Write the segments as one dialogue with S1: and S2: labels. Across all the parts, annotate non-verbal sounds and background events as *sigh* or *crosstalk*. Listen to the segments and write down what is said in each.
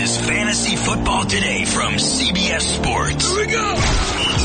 S1: is Fantasy Football Today from CBS Sports. Here we go.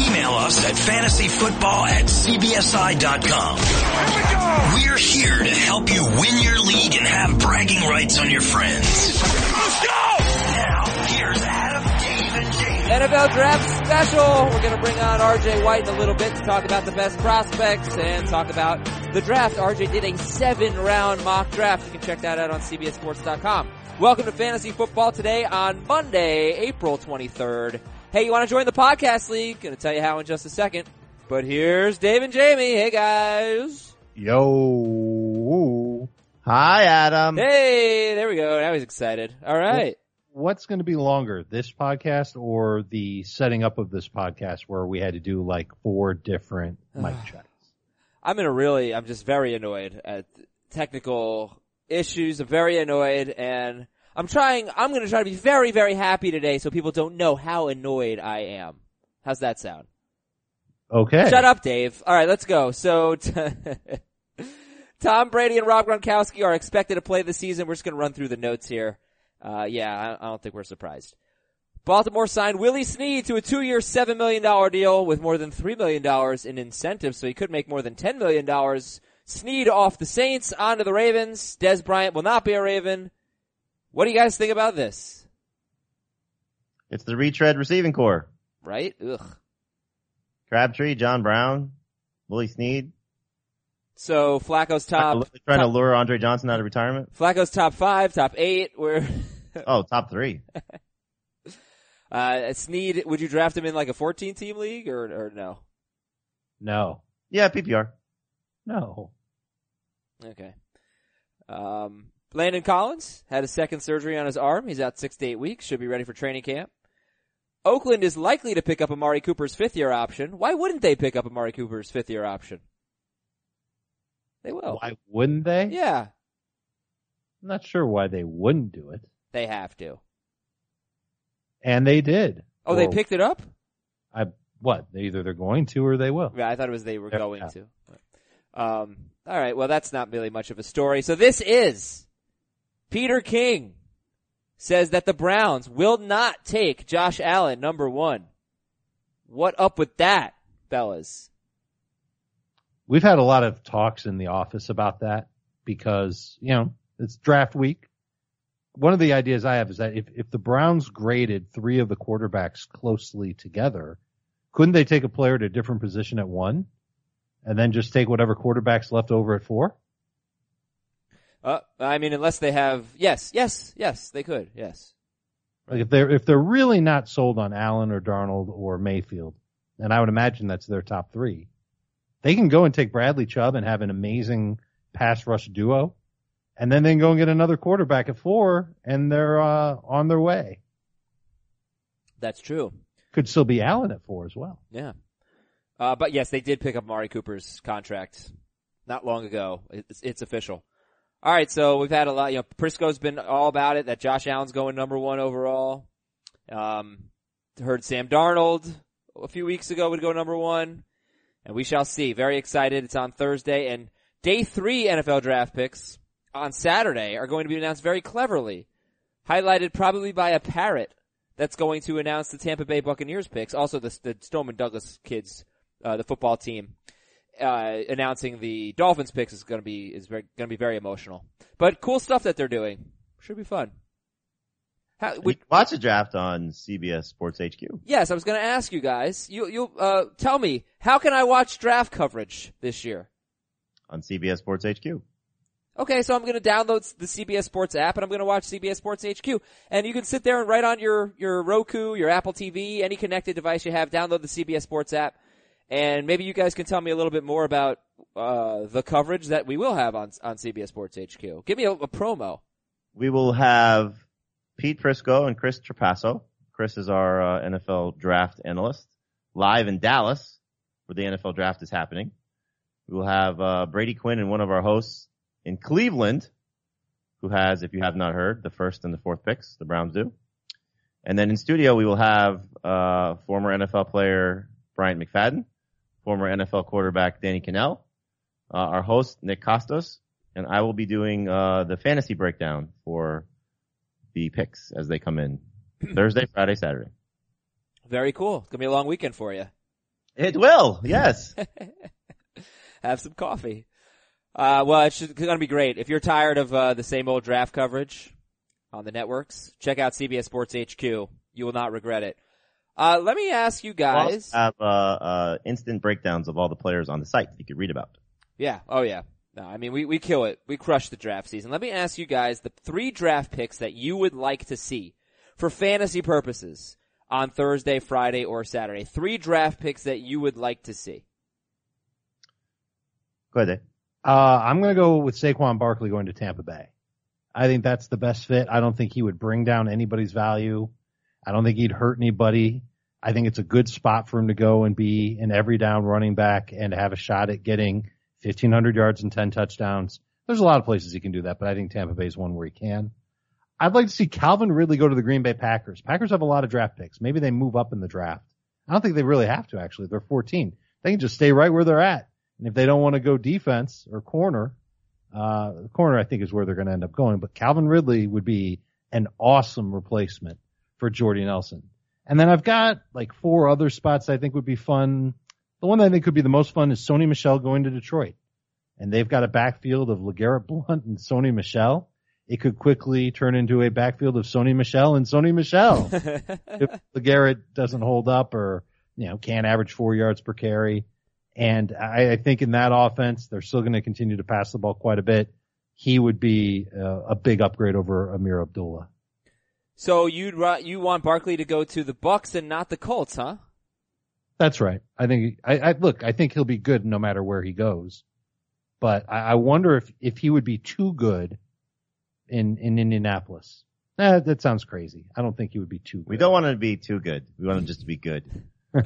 S1: Email us at fantasyfootball at cbsi.com. Here we go. We're here to help you win your league and have bragging rights on your friends. Let's go. Now, here's Adam, Dave, and Dave.
S2: NFL Draft Special. We're going to bring on RJ White in a little bit to talk about the best prospects and talk about the draft. RJ did a seven round mock draft. You can check that out on CBSSports.com. Welcome to Fantasy Football today on Monday, April 23rd. Hey, you want to join the podcast league? Going to tell you how in just a second. But here's Dave and Jamie. Hey guys.
S3: Yo.
S4: Hi, Adam.
S2: Hey, there we go. Now he's excited. All right.
S3: What's going to be longer, this podcast or the setting up of this podcast where we had to do like four different mic *sighs* checks?
S2: I'm in a really, I'm just very annoyed at technical issues. Very annoyed and I'm trying, I'm going to try to be very, very happy today so people don't know how annoyed I am. How's that sound?
S3: Okay.
S2: Shut up, Dave. All right, let's go. So, t- *laughs* Tom Brady and Rob Gronkowski are expected to play this season. We're just going to run through the notes here. Uh, yeah, I, I don't think we're surprised. Baltimore signed Willie Snead to a two-year, $7 million deal with more than $3 million in incentives, so he could make more than $10 million. Snead off the Saints, onto the Ravens. Dez Bryant will not be a Raven. What do you guys think about this?
S4: It's the retread receiving corps.
S2: Right? Ugh.
S4: Crabtree, John Brown, Willie Snead.
S2: So Flacco's top,
S4: Trying to
S2: top-
S4: lure Andre Johnson out of retirement.
S2: Flacco's top five, top eight. Where *laughs*
S4: Oh, top three. *laughs*
S2: uh, Snead, would you draft him in like a 14 team league or or no?
S3: No.
S4: Yeah, PPR.
S3: No.
S2: Okay. Um, Landon Collins had a second surgery on his arm. He's out six to eight weeks. Should be ready for training camp. Oakland is likely to pick up Amari Cooper's fifth year option. Why wouldn't they pick up Amari Cooper's fifth year option? They will.
S3: Why wouldn't they?
S2: Yeah,
S3: I'm not sure why they wouldn't do it.
S2: they have to.
S3: And they did.
S2: Oh, they picked it up?
S3: I, what? Either they're going to or they will.
S2: Yeah, I thought it was they were
S3: Yeah.
S2: going to. Um, all right. Well, that's not really much of a story. So this is Peter King says that the Browns will not take Josh Allen number one. What up with that, fellas?
S3: We've had a lot of talks in the office about that because, you know, it's draft week. One of the ideas I have is that if, if the Browns graded three of the quarterbacks closely together, couldn't they take a player at a different position at one and then just take whatever quarterbacks left over at four?
S2: Uh, I mean, unless they have, yes, yes, yes, they could, yes.
S3: Like if they're, if they're really not sold on Allen or Darnold or Mayfield, and I would imagine that's their top three, they can go and take Bradley Chubb and have an amazing pass rush duo, and then they can go and get another quarterback at four, and they're uh, on their way.
S2: That's true.
S3: Could still be Allen at four as well.
S2: Yeah. Uh, but yes, they did pick up Mari Cooper's contract not long ago. It's, it's official. All right, so we've had a lot. You know, Prisco's been all about it that Josh Allen's going number one overall. Um, heard Sam Darnold a few weeks ago would go number one, and we shall see. Very excited. It's on Thursday, and day three NFL draft picks on Saturday are going to be announced very cleverly, highlighted probably by a parrot that's going to announce the Tampa Bay Buccaneers picks. Also, the, the Stoneman Douglas kids, uh, the football team, uh, announcing the Dolphins picks is going to be is very, going to be very emotional. But cool stuff that they're doing. Should be fun. How, would,
S4: watch the draft on CBS Sports HQ.
S2: yes, I was going to ask you guys. You you uh, tell me how can I watch draft coverage this year?
S4: On CBS Sports HQ.
S2: Okay, so I'm going to download the CBS Sports app and I'm going to watch CBS Sports HQ. And you can sit there and right on your, your Roku, your Apple TV, any connected device you have, download the CBS Sports app. And maybe you guys can tell me a little bit more about, uh, the coverage that we will have on, on CBS Sports HQ. Give me a, a promo.
S4: We will have Pete Prisco and Chris Trapasso. Chris is our uh, NFL draft analyst live in Dallas where the NFL draft is happening. We will have uh, Brady Quinn and one of our hosts in Cleveland who has, if you have not heard, the first and the fourth picks. The Browns do. And then in studio we will have uh, former NFL player Bryant McFadden, former NFL quarterback Danny Kanell, uh, our host Nick Kostos, and I will be doing uh, the fantasy breakdown for the picks as they come in *clears throat* Thursday, Friday, Saturday.
S2: Very cool. It's gonna be a long weekend for you.
S4: It will, yes. *laughs*
S2: Have some coffee. Uh, well, it's just gonna be great. If you're tired of, uh, the same old draft coverage on the networks, check out CBS Sports HQ. You will not regret it. Uh, let me ask you guys.
S4: We'll have uh, uh, instant breakdowns of all the players on the site that you could read about.
S2: Yeah. Oh yeah. No, I mean we we kill it. We crush the draft season. Let me ask you guys the three draft picks that you would like to see for fantasy purposes on Thursday, Friday, or Saturday. Three draft picks that you would like to see.
S4: Go ahead. Dave.
S3: Uh, I'm going to go with Saquon Barkley going to Tampa Bay. I think that's the best fit. I don't think he would bring down anybody's value. I don't think he'd hurt anybody. I think it's a good spot for him to go and be an every down running back and have a shot at getting 1500 yards and 10 touchdowns. There's a lot of places he can do that, but I think Tampa Bay is one where he can. I'd like to see Calvin Ridley go to the Green Bay Packers. Packers have a lot of draft picks. Maybe they move up in the draft. I don't think they really have to actually. They're 14. They can just stay right where they're at. And if they don't want to go defense or corner, uh, corner I think is where they're going to end up going. But Calvin Ridley would be an awesome replacement for Jordy Nelson. And then I've got like four other spots I think would be fun. The one that I think could be the most fun is Sony Michel going to Detroit. And they've got a backfield of LeGarrette Blunt and Sony Michel. It could quickly turn into a backfield of Sony Michel and Sony Michel. *laughs* if LeGarrette doesn't hold up or, you know, can't average four yards per carry. And I, I think in that offense, they're still going to continue to pass the ball quite a bit. He would be uh, a big upgrade over Ameer Abdullah.
S2: So you'd you want Barkley to go to the Bucks and not the Colts, huh?
S3: That's right. I think I, I look. I think he'll be good no matter where he goes, but I, I wonder if if he would be too good in in Indianapolis. Eh, that sounds crazy. I don't think he would be too. Good.
S4: We don't want him to be too good. We want him just to be good. *laughs*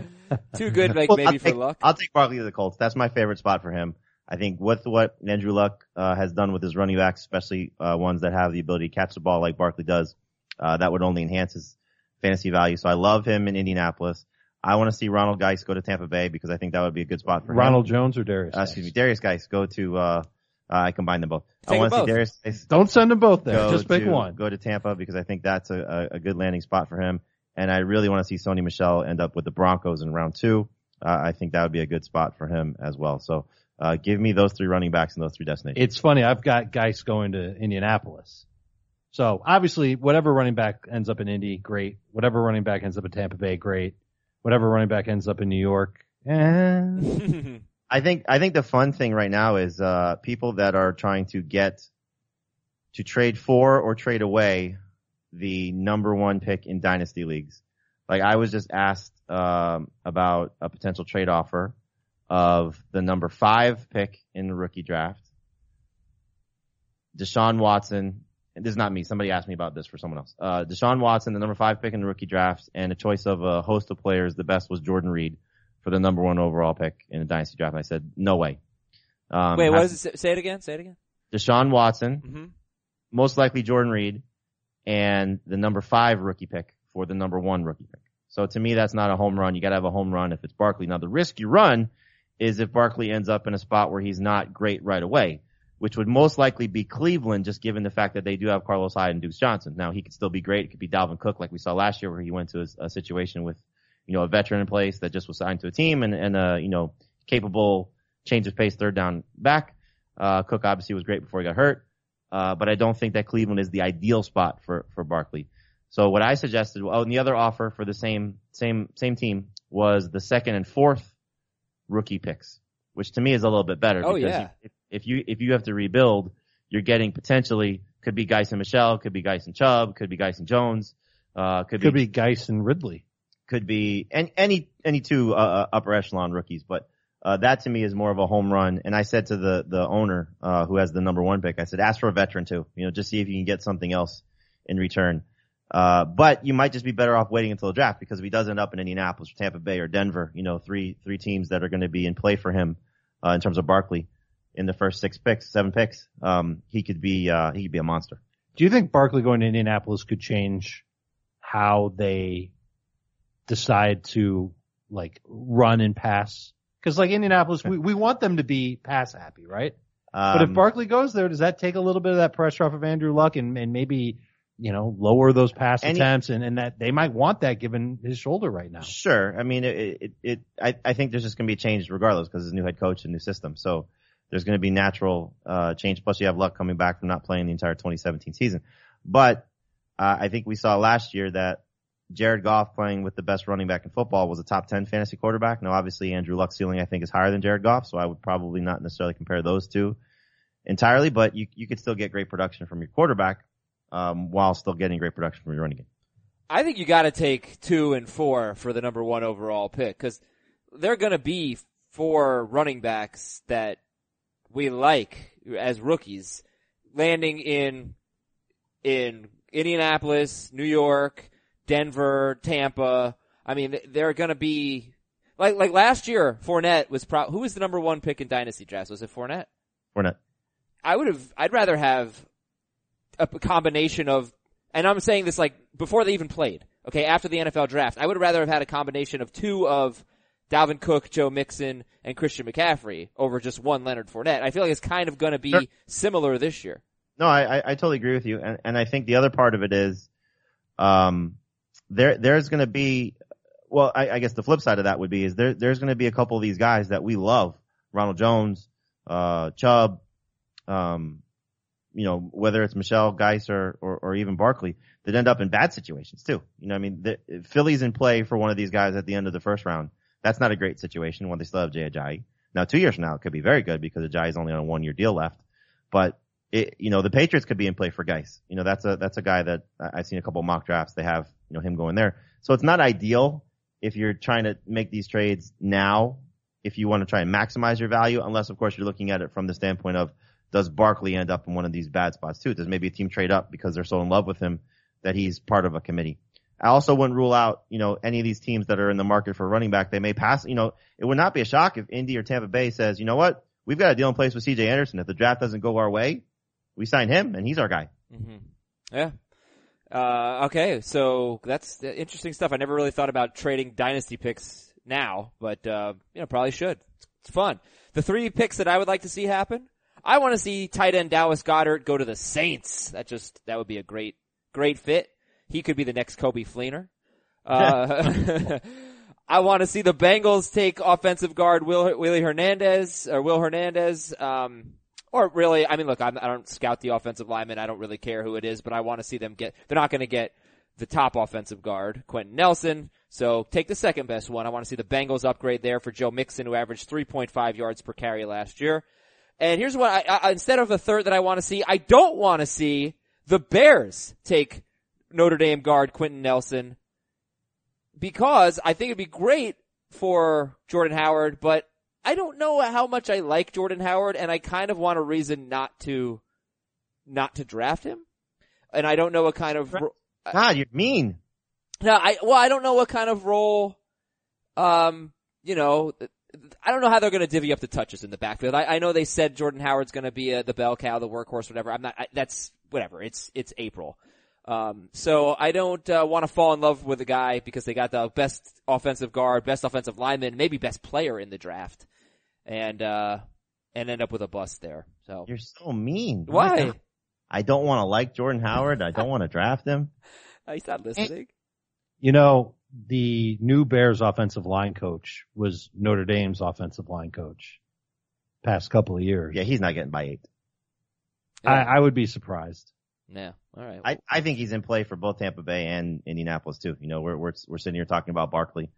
S2: Too good, like
S4: Well,
S2: maybe
S4: I'll
S2: for
S4: take,
S2: luck.
S4: I'll take Barkley to the Colts. That's my favorite spot for him. I think with what Andrew Luck uh, has done with his running backs, especially uh, ones that have the ability to catch the ball like Barkley does, uh, that would only enhance his fantasy value. So I love him in Indianapolis. I want to see Ronald Guice go to Tampa Bay because I think that would be a good spot for him.
S3: Ronald
S4: him.
S3: Jones or Darius.
S4: Uh, excuse me, Darius Guice go to. Uh, uh, I combine them both. I want to see. Darius Guice
S3: Don't send them both there. Just pick
S4: to,
S3: one.
S4: Go to Tampa because I think that's a, a, a good landing spot for him. And I really want to see Sony Michel end up with the Broncos in round two. Uh, I think that would be a good spot for him as well. So uh, give me those three running backs and those three destinations.
S3: It's funny. I've got Guice going to Indianapolis. So obviously, whatever running back ends up in Indy, great. Whatever running back ends up in Tampa Bay, great. Whatever running back ends up in New York, eh. *laughs*
S4: I think I think the fun thing right now is uh, people that are trying to get to trade for or trade away the number one pick in dynasty leagues. Like I was just asked um, about a potential trade offer of the number five pick in the rookie draft, Deshaun Watson. This is not me. Somebody asked me about this for someone else. Uh, Deshaun Watson, the number five pick in the rookie draft, and a choice of a host of players. The best was Jordan Reed for the number one overall pick in the dynasty draft. And I said, no way. Um,
S2: Wait, what does it say? It again. Say it again.
S4: Deshaun Watson,
S2: hmm
S4: most likely Jordan Reed, and the number five rookie pick for the number one rookie pick. So to me, that's not a home run. You got to have a home run if it's Barkley. Now the risk you run is if Barkley ends up in a spot where he's not great right away, which would most likely be Cleveland, just given the fact that they do have Carlos Hyde and Duke Johnson. Now he could still be great. It could be Dalvin Cook, like we saw last year, where he went to a, a situation with, you know, a veteran in place that just was signed to a team and, and a, you know, capable change of pace third down back. Uh, Cook obviously was great before he got hurt. Uh, but I don't think that Cleveland is the ideal spot for, for Barkley. So what I suggested, oh, and the other offer for the same, same, same team was the second and fourth rookie picks, which to me is a little bit better.
S2: Oh,
S4: because
S2: yeah.
S4: If, if you, if you have to rebuild, you're getting potentially, could be Guice and Michel, could be Guice and Chubb, could be Guice and Jones, uh, could,
S3: could be Guice and Ridley.
S4: could be any any any two uh, uh, upper echelon rookies, but uh, that to me is more of a home run. And I said to the the owner uh, who has the number one pick, I said, ask for a veteran too. You know, just see if you can get something else in return. Uh, but you might just be better off waiting until the draft because if he does end up in Indianapolis or Tampa Bay or Denver, you know, three three teams that are going to be in play for him uh, in terms of Barkley in the first six picks, seven picks, um, he could be uh, he could be a monster.
S3: Do you think Barkley going to Indianapolis could change how they decide to like run and pass? Because like Indianapolis, we, we want them to be pass happy, right?
S4: Um,
S3: But if Barkley goes there, does that take a little bit of that pressure off of Andrew Luck and, and maybe you know, lower those pass
S4: And he-
S3: attempts and, and that they might want that given his shoulder right now.
S4: Sure. I mean, it, it, it I, I think there's just going to be a change regardless because it's a new head coach and new system. So there's going to be natural, uh, change. Plus you have luck coming back from not playing the entire 2017 season. But, uh, I think we saw last year that Jared Goff playing with the best running back in football was a top 10 fantasy quarterback. Now obviously Andrew Luck's ceiling I think is higher than Jared Goff. So I would probably not necessarily compare those two entirely, but you, you could still get great production from your quarterback, um, while still getting great production from your running game.
S2: I think you got to take two and four for the number one overall pick because they're going to be four running backs that we like as rookies landing in in Indianapolis, New York, Denver, Tampa. I mean, they're going to be like like last year. Fournette was pro- who was the number one pick in dynasty drafts? Was it Fournette?
S4: Fournette.
S2: I would have. I'd rather have a combination of, and I'm saying this like before they even played. Okay, after the NFL draft, I would rather have had a combination of two of Dalvin Cook, Joe Mixon, and Christian McCaffrey over just one Leonard Fournette. I feel like it's kind of going to be
S4: Sure.
S2: similar this year.
S4: No, I, I, I totally agree with you, and, and I think the other part of it is, um, there there's going to be, well, I, I guess the flip side of that would be is there there's going to be a couple of these guys that we love, Ronald Jones, uh, Chubb, um, you know, whether it's Michel Guice or, or or even Barkley, that end up in bad situations too. You know, what I mean, the, Philly's in play for one of these guys at the end of the first round. That's not a great situation when they still have Jay Ajayi. Now, two years from now, it could be very good because Ajayi's only on a one year deal left, but it, you know, the Patriots could be in play for Guice. You know, that's a, that's a guy that I've seen a couple mock drafts. They have, you know, him going there. So it's not ideal if you're trying to make these trades now, if you want to try and maximize your value, unless of course you're looking at it from the standpoint of does Barkley end up in one of these bad spots too? Does maybe a team trade up because they're so in love with him that he's part of a committee? I also wouldn't rule out, you know, any of these teams that are in the market for running back. They may pass, you know, it would not be a shock if Indy or Tampa Bay says, you know what? We've got a deal in place with CJ Anderson. If the draft doesn't go our way, we sign him and he's our guy.
S2: Mm-hmm. Yeah. Uh, okay, so that's interesting stuff. I never really thought about trading dynasty picks now, but uh, you know, probably should. It's fun. The three picks that I would like to see happen. I want to see tight end Dallas Goedert go to the Saints. That just that would be a great great fit. He could be the next Coby Fleener. *laughs* Uh, *laughs* I want to see the Bengals take offensive guard Will Willie Hernandez or Will Hernandez. Um, or really, I mean, look, I'm, I don't scout the offensive lineman. I don't really care who it is, but I want to see them get. They're not going to get the top offensive guard, Quenton Nelson. So take the second best one. I want to see the Bengals upgrade there for Joe Mixon, who averaged 3.5 yards per carry last year. And here's what I, I instead of the third that I want to see, I don't want to see the Bears take Notre Dame guard Quenton Nelson because I think it'd be great for Jordan Howard, but I don't know how much I like Jordan Howard and I kind of want a reason not to, not to draft him. And I don't know what kind of, ro-
S4: God, you're mean.
S2: no, I, well, I don't know what kind of role, um, you know, I don't know how they're going to divvy up the touches in the backfield. I, I know they said Jordan Howard's going to be a, the bell cow, the workhorse, whatever. I'm not, I, that's, whatever. It's, it's April. Um, so I don't uh, want to fall in love with a guy because they got the best offensive guard, best offensive lineman, maybe best player in the draft, and uh, and end up with a bust there. So
S4: You're so mean.
S2: why?
S4: I don't want to like Jordan Howard. I don't want to draft him. *laughs*
S2: He's not listening.
S3: You know, the new Bears offensive line coach was Notre Dame's offensive line coach past couple of years.
S4: Yeah, he's not getting by eight.
S3: I, I would be surprised.
S2: Yeah. All right.
S4: I, I think he's in play for both Tampa Bay and Indianapolis too. You know, we're, we're, we're sitting here talking about Barkley.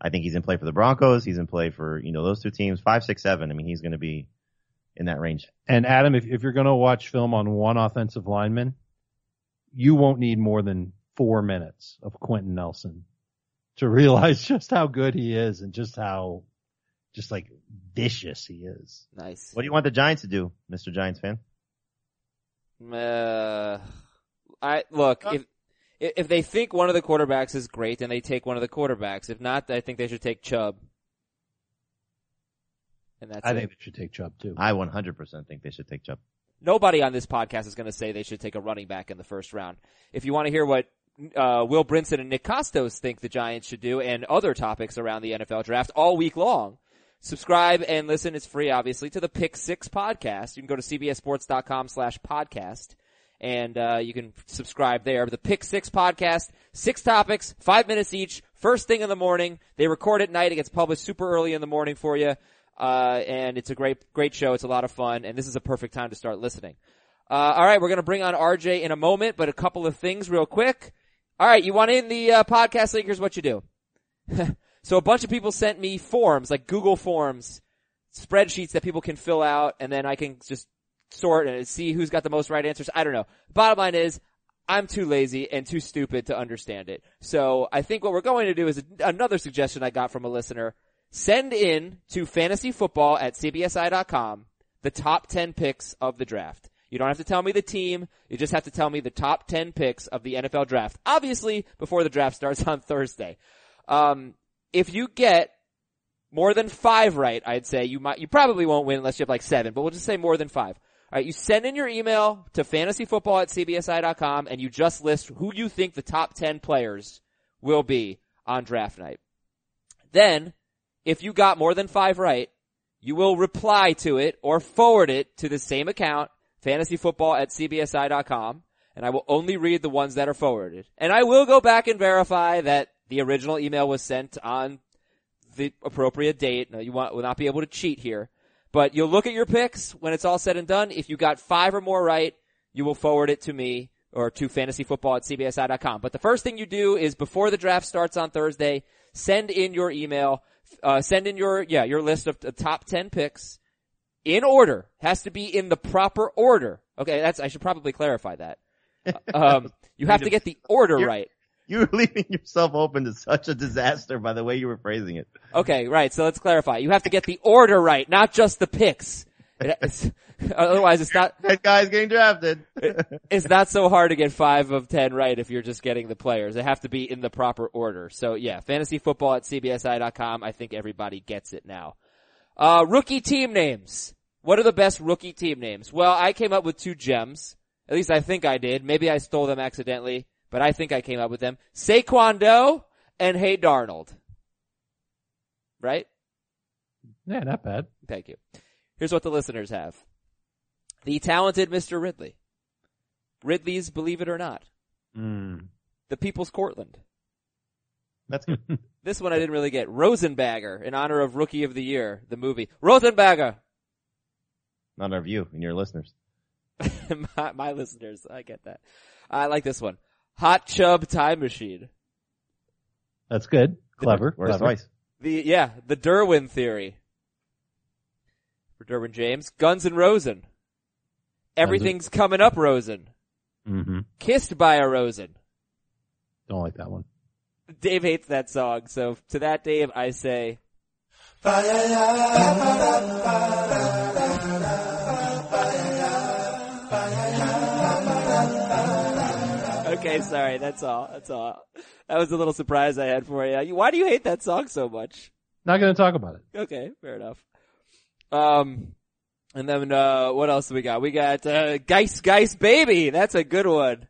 S4: I think he's in play for the Broncos. He's in play for, you know, those two teams, five, six, seven. I mean, he's going to be in that range.
S3: And Adam, if, if you're going to watch film on one offensive lineman, you won't need more than four minutes of Quenton Nelson to realize *laughs* just how good he is and just how, just like vicious he is.
S2: nice.
S4: What do you want the Giants to do, Mr. Giants fan?
S2: Uh, I look if if they think one of the quarterbacks is great, then they take one of the quarterbacks. If not, I think they should take Chubb. And that's
S3: I
S2: it.
S3: think they should take Chubb too.
S4: I 100% think they should take Chubb.
S2: Nobody on this podcast is going to say they should take a running back in the first round. If you want to hear what uh, Will Brinson and Nick Kostos think the Giants should do, and other topics around the NFL draft all week long, subscribe and listen. It's free, obviously, to the Pick Six podcast. You can go to cbssports.com slash podcast and uh, you can subscribe there. The Pick Six podcast, six topics, five minutes each, first thing in the morning. They record at night. It gets published super early in the morning for you, uh, and it's a great, great show. It's a lot of fun, and this is a perfect time to start listening. Uh, all right, we're gonna bring on RJ in a moment, but a couple of things real quick. All right, you want in the uh, podcast link? Here's what you do. *laughs* so a bunch of people sent me forms, like Google Forms, spreadsheets that people can fill out, and then I can just sort and see who's got the most right answers. I don't know. Bottom line is, I'm too lazy and too stupid to understand it. So I think what we're going to do is another suggestion I got from a listener. Send in to fantasyfootball at cbsi.com the top 10 picks of the draft. You don't have to tell me the team. You just have to tell me the top 10 picks of the NFL draft. Obviously, before the draft starts *laughs* on Thursday. Um, if you get more than five right, I'd say you might, you probably won't win unless you have like seven, but we'll just say more than five. Alright, you send in your email to fantasyfootball at cbsi.com and you just list who you think the top 10 players will be on draft night. Then, if you got more than five right, you will reply to it or forward it to the same account, fantasyfootball at cbsi.com, and I will only read the ones that are forwarded. And I will go back and verify that the original email was sent on the appropriate date. No, you want, will not be able to cheat here. But you'll look at your picks when it's all said and done. If you got five or more right, you will forward it to me or to fantasyfootball at cbsi.com. But the first thing you do is before the draft starts on Thursday, send in your email, uh, send in your, yeah, your list of the top 10 picks in order. Has to be in the proper order. Okay, that's, I should probably clarify that. *laughs* Um, you have to get the order right.
S4: You were *laughs* leaving yourself open to such a disaster by the way you were phrasing it.
S2: Okay, right. So let's clarify. You have to get the order right, not just the picks. It's- *laughs* otherwise, it's not.
S4: That guy's getting drafted. *laughs*
S2: It's not so hard to get five of ten right if you're just getting the players. They have to be in the proper order. So yeah, fantasy football at cbsi.com. I think everybody gets it now. Uh, rookie team names. What are the best rookie team names? Well, I came up with two gems. At least I think I did. Maybe I stole them accidentally, but I think I came up with them. Saquon Doe and Hey Darnold. Right?
S3: Yeah, not bad.
S2: Thank you. Here's what the listeners have. The talented Mr. Ridley. Ridley's Believe It or Not.
S3: Mm.
S2: The People's Courtland.
S4: That's good. *laughs*
S2: This one I didn't really get. Rosenbagger, in honor of Rookie of the Year, the movie. Rosenbagger!
S4: Not our view and your listeners. *laughs*
S2: my, my listeners, I get that. I like this one. Hot Chub Time Machine.
S3: That's good. Clever.
S4: Where's
S3: clever.
S4: twice?
S2: The, yeah, the Derwin Theory. For Derwin James. Guns and Rosen. Everything's coming up, Rosen.
S3: hmm
S2: Kissed by a Rosen.
S3: Don't like that one.
S2: Dave hates that song, so to that Dave I say, okay, sorry, that's all, that's all. That was a little surprise I had for you. Why do you hate that song so much?
S3: Not going to talk about it.
S2: Okay, fair enough. Um, and then, uh, what else do we got? We got, uh, Guice Guice Baby. That's a good one.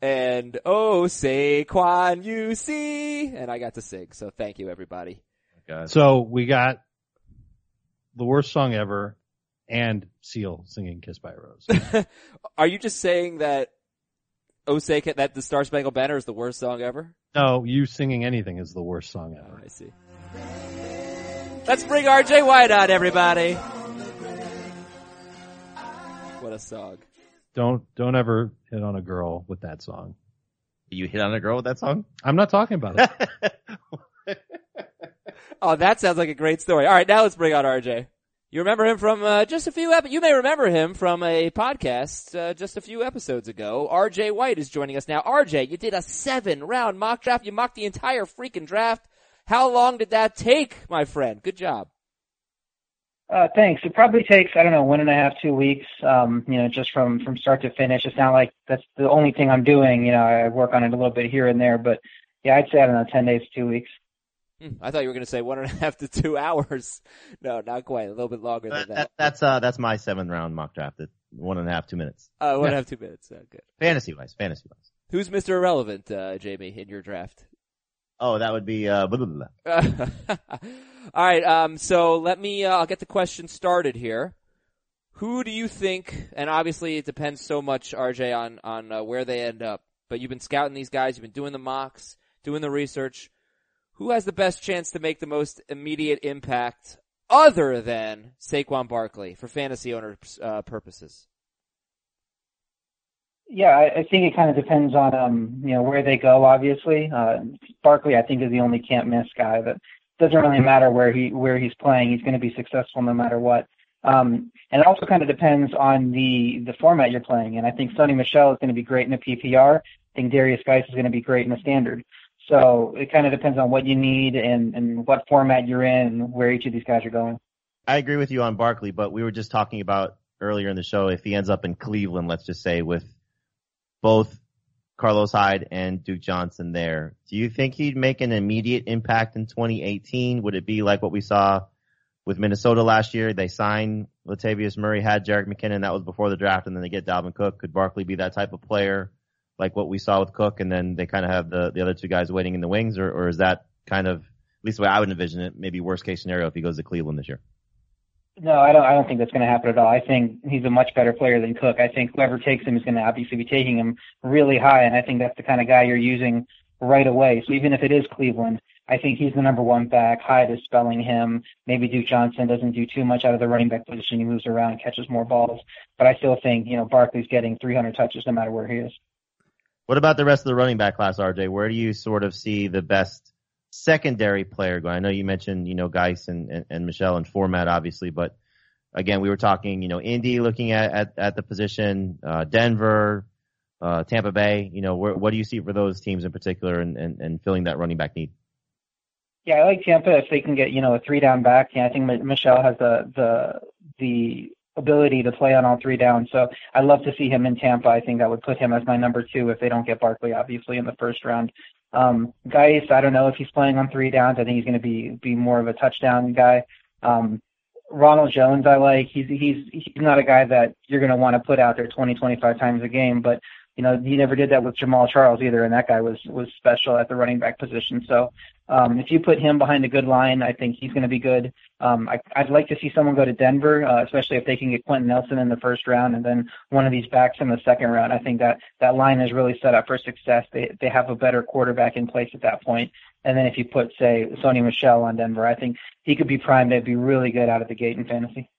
S2: And, oh, Saquon, you see. And I got to sing, so thank you everybody.
S4: God.
S3: So we got the worst song ever and Seal singing Kiss by a Rose. *laughs*
S2: Are you just saying that, oh, say, that the Star Spangled Banner is the worst song ever?
S3: no, you singing anything is the worst song
S2: Oh,
S3: ever.
S2: I see. Let's bring RJ White on, everybody. What a song.
S3: Don't, don't ever hit on a girl with that song.
S4: You hit on a girl with that song?
S3: I'm not talking about it. *laughs*
S2: Oh, that sounds like a great story. All right, now let's bring on RJ. You remember him from uh, just a few. You may remember him from a podcast uh, just a few episodes ago. RJ White is joining us now. RJ, you did a seven-round mock draft. You mocked the entire freaking draft. How long did that take, my friend? Good job.
S5: Uh, thanks. It probably takes I don't know one and a half, two weeks. Um, you know, just from from start to finish. It's not like that's the only thing I'm doing. You know, I work on it a little bit here and there, but yeah, I'd say I don't know, ten days, two weeks.
S2: Hmm, I thought you were going to say one and a half to two hours. *laughs* No, not quite. A little bit longer
S4: That-
S2: than
S4: that-
S2: that.
S4: that's uh that's my seventh round mock draft at one and a half, two minutes.
S2: Uh, one and a half, two minutes. Uh, good.
S4: Fantasy wise, fantasy wise.
S2: Who's Mr. Irrelevant, uh, Jamie, in your draft?
S4: Oh, that would be uh blah, blah, blah. *laughs*
S2: All right. Um, so let me. Uh, I'll get the question started here. Who do you think? And obviously, it depends so much, RJ, on on uh, where they end up. But you've been scouting these guys. You've been doing the mocks, doing the research. Who has the best chance to make the most immediate impact, other than Saquon Barkley, for fantasy owner uh, purposes?
S5: Yeah, I, I think it kind of depends on um, you know where they go. Obviously, uh, Barkley I think is the only can't miss guy. That doesn't really matter where he where he's playing. He's going to be successful no matter what. Um, and it also kind of depends on the the format you're playing in. I think Sony Michel is going to be great in a PPR. I think Darius Guice is going to be great in a standard. So it kind of depends on what you need and and what format you're in and where each of these guys are going.
S4: I agree with you on Barkley, but we were just talking about earlier in the show if he ends up in Cleveland, let's just say with both Carlos Hyde and Duke Johnson there. Do you think he'd make an immediate impact in 2018? Would it be like what we saw with Minnesota last year? They signed Latavius Murray, had Jerick McKinnon, that was before the draft, and then they get Dalvin Cook. Could Barkley be that type of player like what we saw with Cook, and then they kind of have the, the other two guys waiting in the wings, or, or is that kind of, at least the way I would envision it, maybe worst case scenario if he goes to Cleveland this year?
S5: No, I don't. I don't think that's going to happen at all. I think he's a much better player than Cook. I think whoever takes him is going to obviously be taking him really high, and I think that's the kind of guy you're using right away. So even if it is Cleveland, I think he's the number one back. Hyde is spelling him. Maybe Duke Johnson doesn't do too much out of the running back position. He moves around catches more balls. But I still think you know Barkley's getting 300 touches no matter where he is.
S4: What about the rest of the running back class, RJ? Where do you sort of see the best secondary player going? I know you mentioned, you know, Guice and, and, and Michel and format, obviously, but again, we were talking, you know, Indy looking at, at, at the position, uh, Denver, uh, Tampa Bay, you know, where, what do you see for those teams in particular and, and, and filling that running back need?
S5: Yeah, I like Tampa if they can get, you know, a three down back. Yeah, I think Michel has the, the, the ability to play on all three downs. So I'd love to see him in Tampa. I think that would put him as my number two if they don't get Barkley, obviously, in the first round. Um, Guice, I don't know if he's playing on three downs. I think he's going to be be more of a touchdown guy. Um, Ronald Jones, I like. He's he's he's not a guy that you're going to want to put out there 20, 25 times a game, but you know he never did that with Jamaal Charles either, and that guy was was special at the running back position. So um, if you put him behind a good line, I think he's going to be good. Um, I, I'd like to see someone go to Denver, uh, especially if they can get Quenton Nelson in the first round and then one of these backs in the second round. I think that that line is really set up for success. They they have a better quarterback in place at that point. And then if you put, say, Sony Michel on Denver, I think he could be primed to be really good out of the gate in fantasy.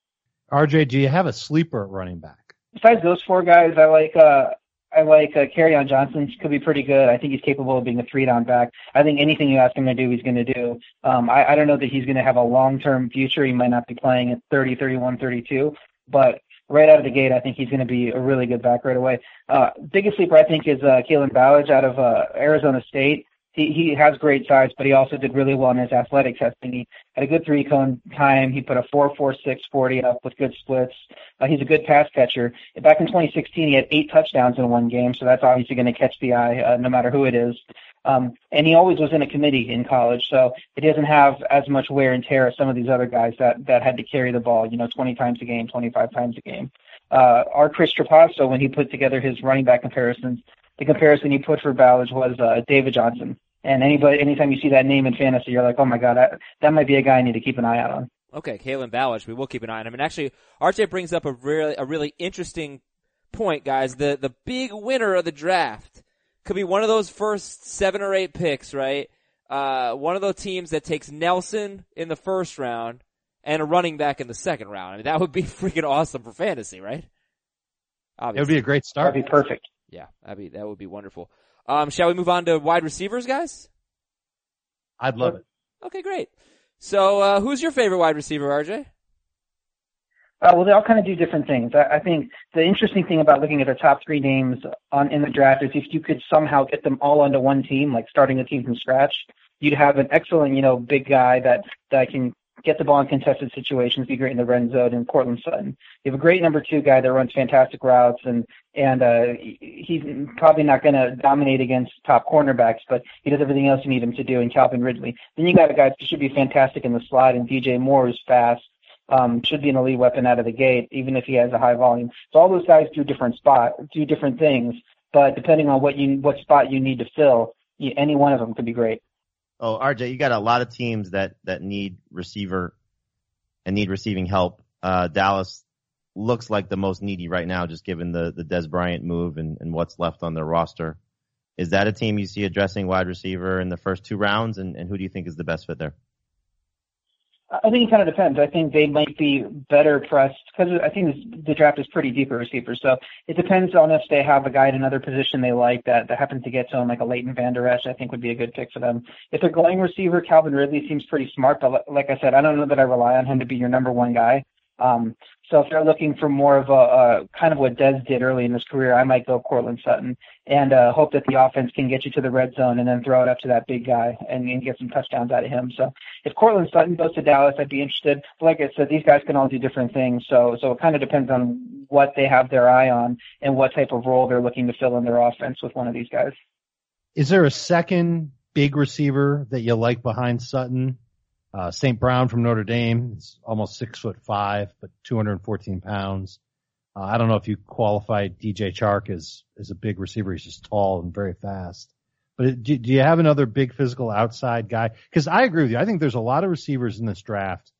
S3: RJ, do you have a sleeper running back?
S5: Besides those four guys, I like uh, I like uh, Kerryon Johnson could be pretty good. I think he's capable of being a three down back. I think anything you ask him to do, he's going to do. Um, I, I don't know that he's going to have a long term future. He might not be playing at 30, 31, 32, but right out of the gate, I think he's going to be a really good back right away. Uh, biggest sleeper, I think, is uh, Kalen Ballage out of uh, Arizona State he he has great size, but he also did really well in his athletic testing. He had a good three cone time. He put a four four six forty up with good splits. Uh, he's a good pass catcher. Back in 2016, he had eight touchdowns in one game, so that's obviously going to catch the eye, uh, no matter who it is. Um, and he always was in a committee in college, so it doesn't have as much wear and tear as some of these other guys that that had to carry the ball, you know, 20 times a game, 25 times a game. Uh, our Chris Trapasso, when he put together his running back comparisons, the comparison he put for Ballage was uh, David Johnson. And anybody, anytime you see that name in fantasy, you're like, oh my god, that, that might be a guy I need to keep an eye out on.
S2: Okay, Kalen Ballage, we will keep an eye on him. And actually, RJ brings up a really, a really interesting point, guys. The the big winner of the draft could be one of those first seven or eight picks, right? Uh, one of those teams that takes Nelson in the first round and a running back in the second round. I mean, that would be *laughs* freaking awesome for fantasy, right?
S3: Obviously. It would be a great start.
S5: That'd be perfect.
S2: Yeah, that'd be that would be wonderful. Um, shall we move on to wide receivers, guys?
S3: I'd love it.
S2: Okay, great. So, uh, who's your favorite wide receiver, RJ?
S5: Uh, well, they all kind of do different things. I, I think the interesting thing about looking at the top three names on in the draft is if you could somehow get them all onto one team, like starting a team from scratch, you'd have an excellent, you know, big guy that that can get the ball in contested situations, be great in the red zone, and Courtland Sutton. You have a great number two guy that runs fantastic routes, and and uh, he's probably not going to dominate against top cornerbacks, but he does everything else you need him to do in Calvin Ridley. Then you got a guy that should be fantastic in the slot, and DJ Moore is fast. Um, should be an elite weapon out of the gate, even if he has a high volume. So all those guys do different spot, do different things, but depending on what you what spot you need to fill, any one of them could be great.
S4: Oh, RJ, you got a lot of teams that that need receiver and need receiving help. Uh, Dallas looks like the most needy right now, just given the the Dez Bryant move and, and what's left on their roster. Is that a team you see addressing wide receiver in the first two rounds, and, and who do you think is the best fit there?
S5: I think it kind of depends. I think they might be better pressed because I think the draft is pretty deep at receiver. So it depends on if they have a guy at another position they like that, that happens to get to them, like a Leighton Vander Esch, I think would be a good pick for them. If they're going receiver, Calvin Ridley seems pretty smart, but like I said, I don't know that I rely on him to be your number one guy. Um, so if they're looking for more of a, a kind of what Dez did early in his career, I might go Courtland Sutton and uh, hope that the offense can get you to the red zone and then throw it up to that big guy and, and get some touchdowns out of him. So if Courtland Sutton goes to Dallas, I'd be interested. Like I said, these guys can all do different things. So so it kind of depends on what they have their eye on and what type of role they're looking to fill in their offense with one of these guys.
S3: Is there a second big receiver that you like behind Sutton? Uh, St. Brown from Notre Dame is almost six foot five, but 214 pounds. Uh, I don't know if you qualify DJ Chark as, as a big receiver. He's just tall and very fast. But do, do you have another big physical outside guy? Cause I agree with you. I think there's a lot of receivers in this draft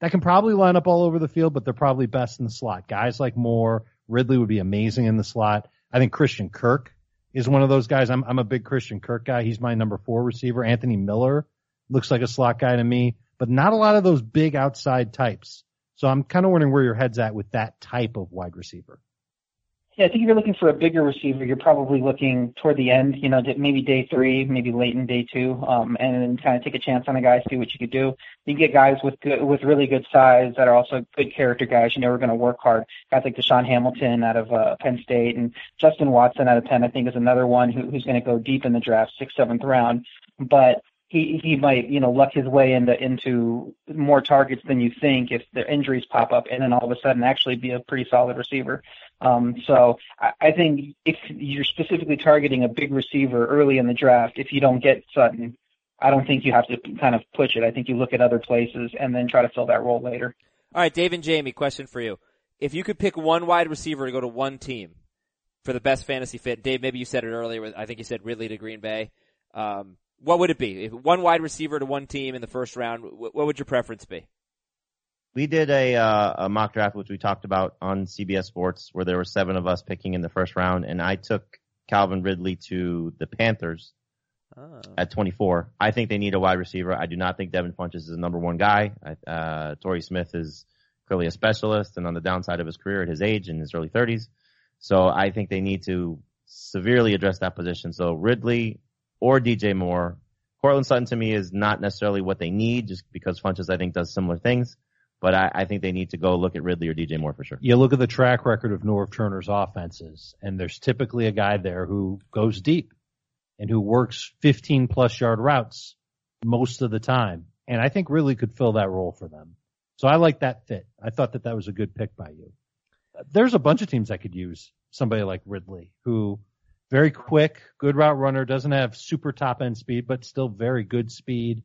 S3: that can probably line up all over the field, but they're probably best in the slot. Guys like Moore, Ridley would be amazing in the slot. I think Christian Kirk is one of those guys. I'm, I'm a big Christian Kirk guy. He's my number four receiver. Anthony Miller looks like a slot guy to me, but not a lot of those big outside types. So I'm kind of wondering where your head's at with that type of wide receiver.
S5: Yeah, I think if you're looking for a bigger receiver, you're probably looking toward the end, you know, maybe day three, maybe late in day two, um, and then kind of take a chance on a guy, see what you could do. You can get guys with good, with really good size that are also good character guys. You know, we're going to work hard. Guys like DaeSean Hamilton out of uh, Penn State and Justin Watson out of Penn, I think, is another one who, who's going to go deep in the draft, sixth, seventh round. But he he might you know luck his way into into more targets than you think if the injuries pop up, and then all of a sudden actually be a pretty solid receiver. Um, so I, I think if you're specifically targeting a big receiver early in the draft, if you don't get Sutton, I don't think you have to kind of push it. I think you look at other places and then try to fill that role later.
S2: All right, Dave and Jamie, question for you. If you could pick one wide receiver to go to one team for the best fantasy fit, Dave, maybe you said it earlier. I think you said Ridley to Green Bay. Um, what would it be? If one wide receiver to one team in the first round, what would your preference be?
S4: We did a, uh, a mock draft, which we talked about on CBS Sports, where there were seven of us picking in the first round, and I took Calvin Ridley to the Panthers oh. at 24. I think they need a wide receiver. I do not think Devin Funchess is the number one guy. Uh, Torrey Smith is clearly a specialist and on the downside of his career at his age in his early 30s. So I think they need to severely address that position. So Ridley, or DJ Moore. Courtland Sutton to me is not necessarily what they need just because Funchess I think does similar things. But I, I think they need to go look at Ridley or DJ Moore for sure.
S3: You look at the track record of Norv Turner's offenses, and there's typically a guy there who goes deep and who works 15 plus yard routes most of the time. And I think Ridley could fill that role for them. So I like that fit. I thought that that was a good pick by you. There's a bunch of teams that could use somebody like Ridley who very quick, good route runner, doesn't have super top end speed, but still very good speed.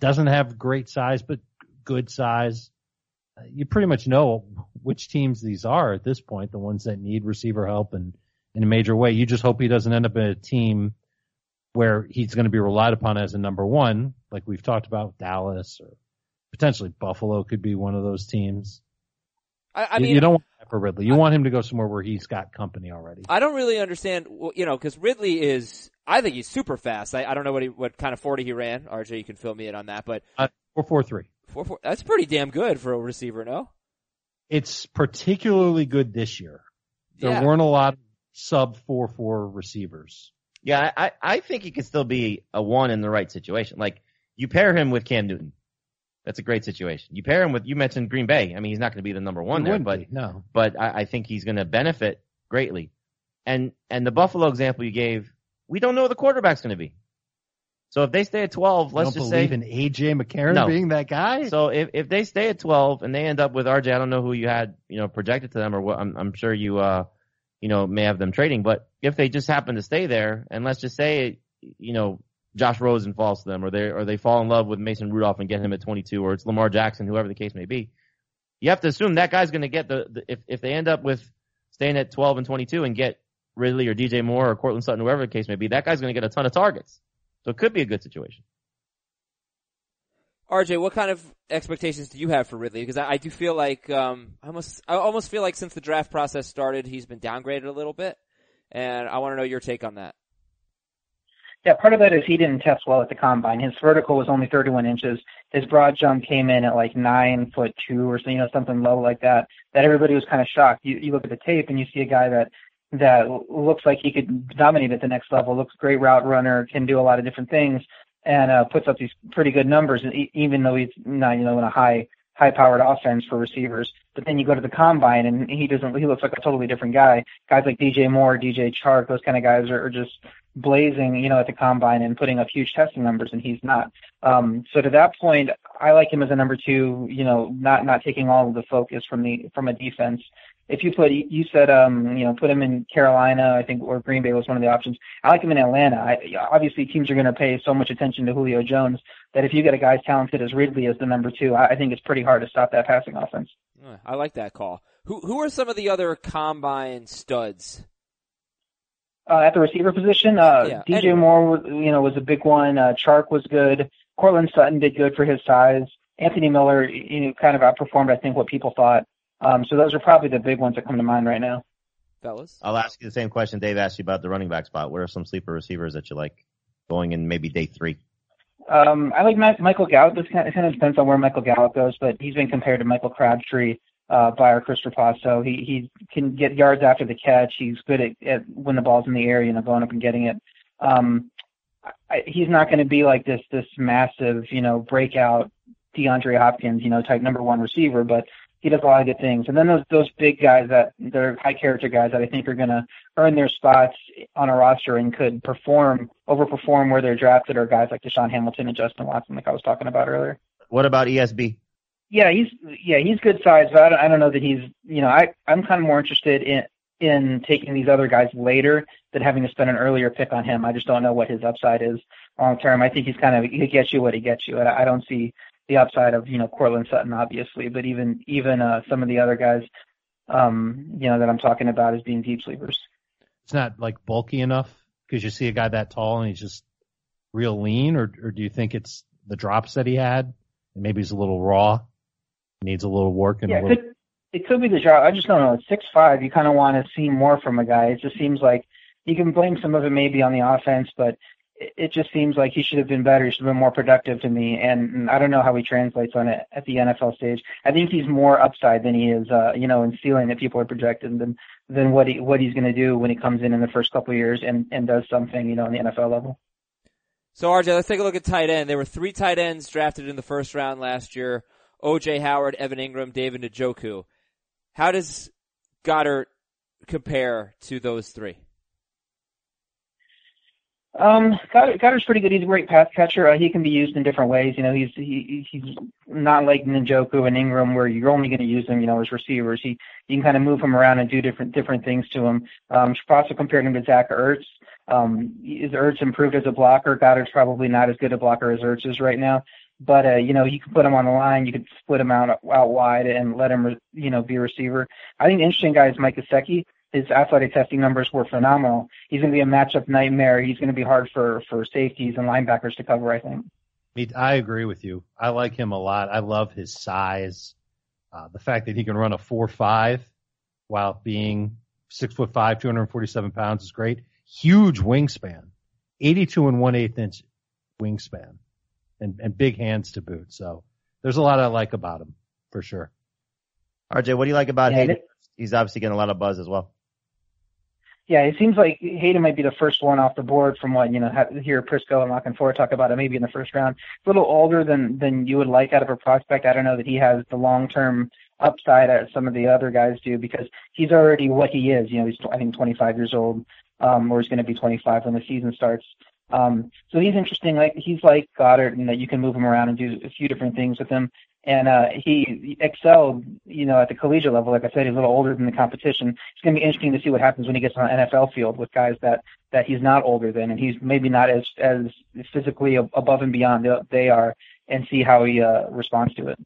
S3: Doesn't have great size, but good size. You pretty much know which teams these are at this point, the ones that need receiver help and in a major way. You just hope he doesn't end up in a team where he's going to be relied upon as a number one, like we've talked about Dallas or potentially Buffalo could be one of those teams.
S2: I, I mean,
S3: you don't for Ridley. You I, want him to go somewhere where he's got company already.
S2: I don't really understand, you know, because Ridley is. I think he's super fast. I, I don't know what he, what kind of forty he ran. RJ, you can fill me in on that, but
S3: uh, four four three.
S2: Four four. That's pretty damn good for a receiver, no?
S3: It's particularly good this year. There yeah. weren't a lot of sub four four receivers.
S4: Yeah, I I think he could still be a one in the right situation. Like you pair him with Cam Newton that's a great situation. You pair him with you mentioned Green Bay. I mean, he's not going to be the number one
S3: he
S4: there, but
S3: be, no.
S4: But I, I think he's going to benefit greatly. And and the Buffalo example you gave, we don't know who the quarterback's going to be. So if they stay at 12, let's
S3: just
S4: say.
S3: in AJ McCarron
S4: no.
S3: being that guy?
S4: So if, if they stay at 12 and they end up with RJ, I don't know who you had, you know, projected to them or what, I'm, I'm sure you, uh, you know, may have them trading, but if they just happen to stay there and let's just say, you know, Josh Rosen falls to them, or they or they fall in love with Mason Rudolph and get him at 22, or it's Lamar Jackson, whoever the case may be. You have to assume that guy's going to get the, the, if if they end up with staying at 12 and 22 and get Ridley or DJ Moore or Courtland Sutton, whoever the case may be, that guy's going to get a ton of targets. So it could be a good situation.
S2: RJ, what kind of expectations do you have for Ridley? Because I, I do feel like um, I almost I almost feel like since the draft process started, he's been downgraded a little bit, and I want to know your take on that.
S5: Yeah, part of that is he didn't test well at the combine. His vertical was only 31 inches. His broad jump came in at like nine foot two or so, you know, something low like that. That everybody was kind of shocked. You, you look at the tape and you see a guy that that looks like he could dominate at the next level. Looks great route runner, can do a lot of different things, and uh, puts up these pretty good numbers, even though he's not, you know, in a high high powered offense for receivers. But then you go to the combine and he doesn't. He looks like a totally different guy. Guys like DJ Moore, DJ Chark, those kind of guys are, are just blazing, you know, at the combine and putting up huge testing numbers, and he's not. Um, so to that point, I like him as a number two. You know, not not taking all of the focus from the from a defense. If you put, you said, um, you know, put him in Carolina, I think, or Green Bay was one of the options. I like him in Atlanta. I, obviously, teams are going to pay so much attention to Julio Jones that if you get a guy as talented as Ridley as the number two, I, I think it's pretty hard to stop that passing offense.
S2: I like that call. Who who are some of the other combine studs
S5: uh, at the receiver position. Uh, yeah. DJ anyway. Moore, you know, was a big one. Uh, Chark was good. Courtland Sutton did good for his size. Anthony Miller, you know, kind of outperformed, I think, what people thought. Um, so those are probably the big ones that come to mind right now.
S2: Fellas,
S4: I'll ask you the same question Dave asked you about the running back spot. What are some sleeper receivers that you like going in maybe day three?
S5: Um, I like Michael Gallup. This kind of, kind of depends on where Michael Gallup goes, but he's been compared to Michael Crabtree uh, by our Chris Trapasso. He he can get yards after the catch. He's good at, at when the ball's in the air, you know, going up and getting it. Um, I, he's not going to be like this this massive, you know, breakout DeAndre Hopkins, you know, type number one receiver, but he does a lot of good things. And then those those big guys that they're high character guys that I think are going to earn their spots on a roster and could perform overperform where they're drafted are guys like DaeSean Hamilton and Justin Watson, like I was talking about earlier.
S4: What about ESB?
S5: Yeah, he's yeah he's good size, but I don't, I don't know that he's you know I I'm kind of more interested in in taking these other guys later than having to spend an earlier pick on him. I just don't know what his upside is long term. I think he's kind of he gets you what he gets you. I, I don't see the upside of you know Courtland Sutton obviously, but even even uh, some of the other guys um, you know that I'm talking about as being deep sleepers.
S3: It's not like bulky enough because you see a guy that tall and he's just real lean, or or do you think it's the drops that he had and maybe he's a little raw? Needs a little work and
S5: yeah,
S3: a little.
S5: It could, it could be the job. I just don't know. At six five, you kind of want to see more from a guy. It just seems like you can blame some of it maybe on the offense, but it, it just seems like he should have been better. He should have been more productive to me. And, and I don't know how he translates on it at the NFL stage. I think he's more upside than he is, uh, you know, in ceiling that people are projecting than than what he what he's going to do when he comes in in the first couple of years and and does something, you know, on the NFL level.
S2: So RJ, let's take a look at tight end. There were three tight ends drafted in the first round last year. OJ Howard, Evan Engram, David Njoku. How does Goedert compare to those three?
S5: Um, Goedert's pretty good. He's a great pass catcher. Uh, he can be used in different ways. You know, he's he, he's not like Njoku and Engram, where you're only going to use him, you know, as receivers. He you can kind of move him around and do different different things to him. Um, also compared him to Zach Ertz. Um, is Ertz improved as a blocker? Goedert's probably not as good a blocker as Ertz is right now. But uh, you know, you can put him on the line. You could split him out out wide and let him, you know, be a receiver. I think the interesting guy is Mike Gesicki. His athletic testing numbers were phenomenal. He's going to be a matchup nightmare. He's going to be hard for for safeties and linebackers to cover. I think.
S3: I agree with you. I like him a lot. I love his size. Uh, the fact that he can run a four five while being six foot five, 247 pounds is great. Huge wingspan, 82 and one eighth inch wingspan and, and big hands to boot. So there's a lot I like about him for sure.
S4: RJ, what do you like about yeah, Hayden? He's obviously getting a lot of buzz as well.
S5: Yeah, it seems like Hayden might be the first one off the board from what you know. Hear Prisco and La Canfora talk about it maybe in the first round. A little older than than you would like out of a prospect. I don't know that he has the long term upside as some of the other guys do because he's already what he is. You know, he's I think 25 years old, um, or he's going to be 25 when the season starts. Um, so he's interesting. Like he's like Goedert, in that you can move him around and do a few different things with him. And uh, he excelled, you know, at the collegiate level. Like I said, he's a little older than the competition. It's going to be interesting to see what happens when he gets on an NFL field with guys that that he's not older than, and he's maybe not as as physically above and beyond they are, and see how he uh, responds to it.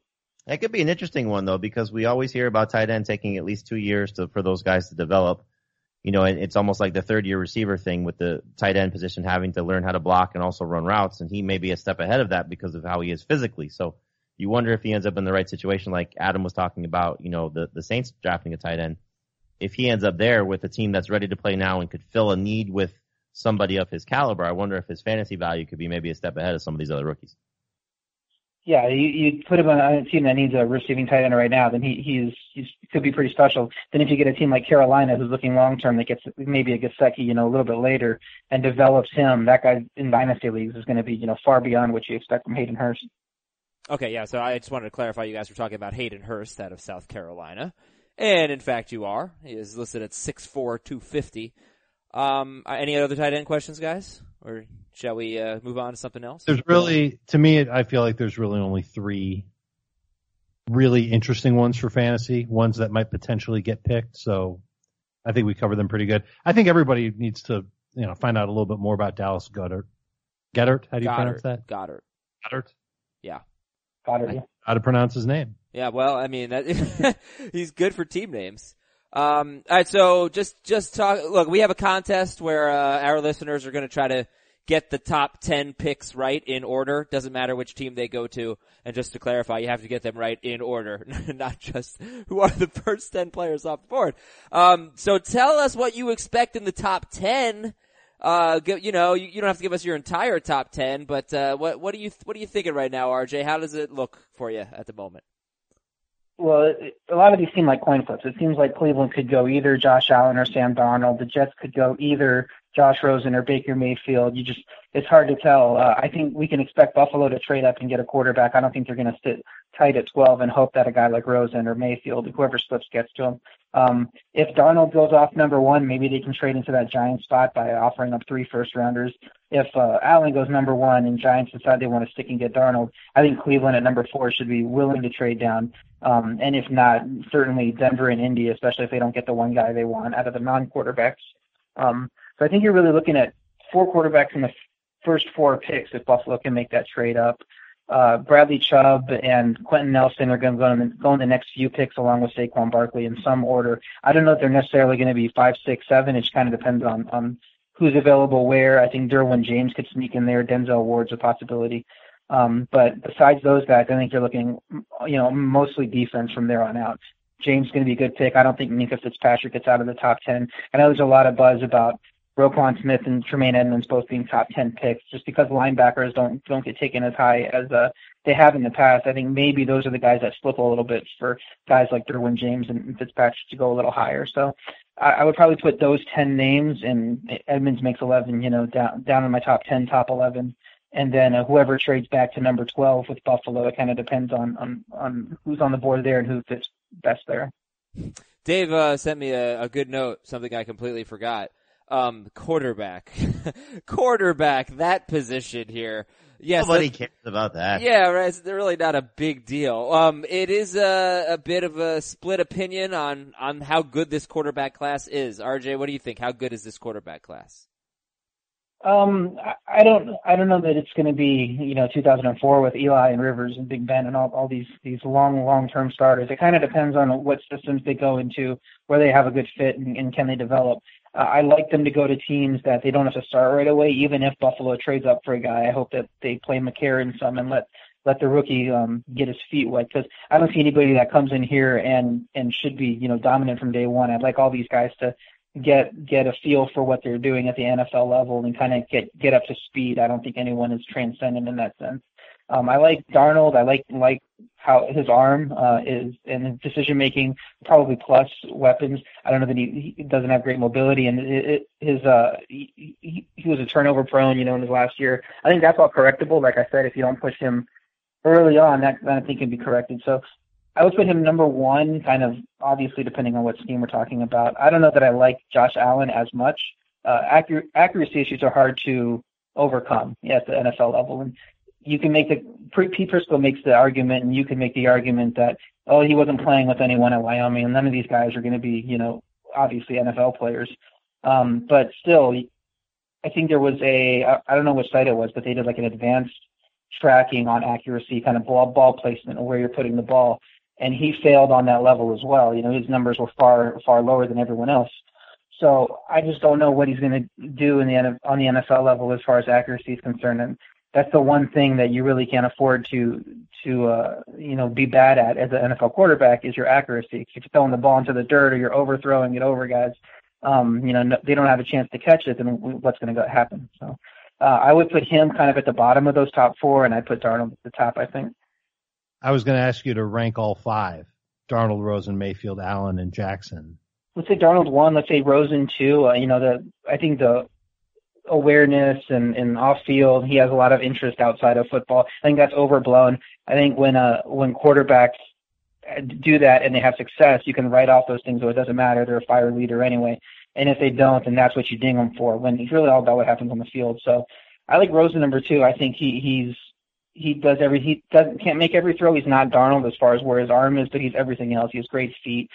S4: That could be an interesting one though, because we always hear about tight end taking at least two years to, for those guys to develop. You know, it's almost like the third year receiver thing with the tight end position having to learn how to block and also run routes. And he may be a step ahead of that because of how he is physically. So you wonder if he ends up in the right situation, like Adam was talking about, you know, the, the Saints drafting a tight end. If he ends up there with a team that's ready to play now and could fill a need with somebody of his caliber, I wonder if his fantasy value could be maybe a step ahead of some of these other rookies
S5: yeah, you, you put him on a team that needs a receiving tight end right now, then he he's he's could be pretty special. Then if you get a team like Carolina who's looking long term that gets maybe a Gesicki, you know, a little bit later and develops him, that guy in dynasty leagues is going to be you know far beyond what you expect from Hayden Hurst.
S2: Okay, yeah. So I just wanted to clarify, you guys were talking about Hayden Hurst out of South Carolina, and in fact you are. He is listed at six four two fifty. Um, any other tight end questions, guys? Or shall we uh, move on to something else?
S3: There's really, to me, I feel like there's really only three really interesting ones for fantasy, ones that might potentially get picked. So I think we covered them pretty good. I think everybody needs to, you know, find out a little bit more about Dallas Goedert. Goedert, how do you
S2: Goddard,
S3: pronounce that?
S2: Goedert.
S3: Goedert.
S2: Yeah.
S5: Goddard, yeah.
S3: How to pronounce his name?
S2: Yeah, well, I mean, that, *laughs* he's good for team names. Um, all right, so just just talk. Look, we have a contest where uh, our listeners are going to try to get the top 10 picks right in order. Doesn't matter which team they go to. And just to clarify, you have to get them right in order, *laughs* not just who are the first 10 players off the board. Um, so tell us what you expect in the top 10. Uh, you know, you, don't have to give us your entire top 10, but, uh, what, what are you, what are you thinking right now, RJ? How does it look for you at the moment?
S5: Well, a lot of these seem like coin flips. It seems like Cleveland could go either Josh Allen or Sam Darnold. The Jets could go either Josh Rosen or Baker Mayfield. You just it's hard to tell. Uh, I think we can expect Buffalo to trade up and get a quarterback. I don't think they're going to sit tight at 12 and hope that a guy like Rosen or Mayfield, whoever slips, gets to him. Um, if Darnold goes off number one, maybe they can trade into that Giant spot by offering up three first rounders. If uh, Allen goes number one and Giants decide they want to stick and get Darnold, I think Cleveland at number four should be willing to trade down. Um, and if not, certainly Denver and Indy, especially if they don't get the one guy they want out of the non-quarterbacks. Um, so I think you're really looking at four quarterbacks in the first four picks if Buffalo can make that trade up. Uh, Bradley Chubb and Quenton Nelson are going to go in, the, go in the next few picks along with Saquon Barkley in some order. I don't know if they're necessarily going to be five, six, seven. It just kind of depends on, on who's available where. I think Derwin James could sneak in there. Denzel Ward's a possibility. Um, but besides those guys, I think you're looking, you know, mostly defense from there on out. James is going to be a good pick. I don't think Minkah Fitzpatrick gets out of the top 10. I know there's a lot of buzz about Roquan Smith and Tremaine Edmunds both being top 10 picks just because linebackers don't, don't get taken as high as, uh, they have in the past. I think maybe those are the guys that slip a little bit for guys like Derwin James and Fitzpatrick to go a little higher. So I, I would probably put those 10 names and Edmunds makes 11, you know, down, down in my top 10, top 11 and then uh, whoever trades back to number 12 with Buffalo, it kind of depends on, on, on who's on the board there and who fits best there.
S2: Dave uh, sent me a, a, good note, something I completely forgot. Um, quarterback, *laughs* quarterback, that position here. Yes,
S4: nobody cares about that.
S2: Yeah, right. It's really not a big deal. Um, it is a, a bit of a split opinion on on how good this quarterback class is. RJ, what do you think? How good is this quarterback class?
S5: Um, I don't, I don't know that it's going to be, you know, 2004 with Eli and Rivers and Big Ben and all, all these, these long, long-term starters. It kind of depends on what systems they go into, where they have a good fit and, and can they develop. Uh, I like them to go to teams that they don't have to start right away, even if Buffalo trades up for a guy. I hope that they play McCarron some and let, let the rookie, um, get his feet wet because I don't see anybody that comes in here and, and should be, you know, dominant from day one. I'd like all these guys to, get get a feel for what they're doing at the NFL level and kind of get get up to speed. I don't think anyone is transcendent in that sense. Um, I like Darnold. I like like how his arm uh, is and his decision making. Probably plus weapons. I don't know that he, he doesn't have great mobility and it, it, his uh he, he, was a turnover prone. You know, in his last year. I think that's all correctable. Like I said, if you don't push him early on, that, that I think can be corrected. So I would put him number one, kind of obviously depending on what scheme we're talking about. I don't know that I like Josh Allen as much. Uh, accuracy issues are hard to overcome at the NFL level, and you can make the Pete Prisco makes the argument, and you can make the argument that oh he wasn't playing with anyone at Wyoming, and none of these guys are going to be you know obviously NFL players. Um, but still, I think there was a I don't know which site it was, but they did like an advanced tracking on accuracy, kind of ball ball placement, or where you're putting the ball and he failed on that level as well. You know, his numbers were far far lower than everyone else. So I just don't know what he's going to do in the on the NFL level as far as accuracy is concerned. And that's the one thing that you really can't afford to to uh, you know be bad at as an NFL quarterback is your accuracy. If you're throwing the ball into the dirt or you're overthrowing it over guys, um, you know no, they don't have a chance to catch it. Then what's going to happen? So uh, I would put him kind of at the bottom of those top four, and I put Darnold at the top. I think.
S3: I was going to ask you to rank all five: Darnold, Rosen, Mayfield, Allen, and Jackson.
S5: Let's say Darnold one. Let's say Rosen two. Uh, you know, the I think the awareness and, and off field, he has a lot of interest outside of football. I think that's overblown. I think when uh when quarterbacks do that and they have success, you can write off those things. So it doesn't matter. They're a fire leader anyway. And if they don't, then that's what you ding them for. When it's really all about what happens on the field. So I like Rosen number two. I think he he's he does every he doesn't can't make every throw. He's not Darnold as far as where his arm is, but he's everything else. He has great feet,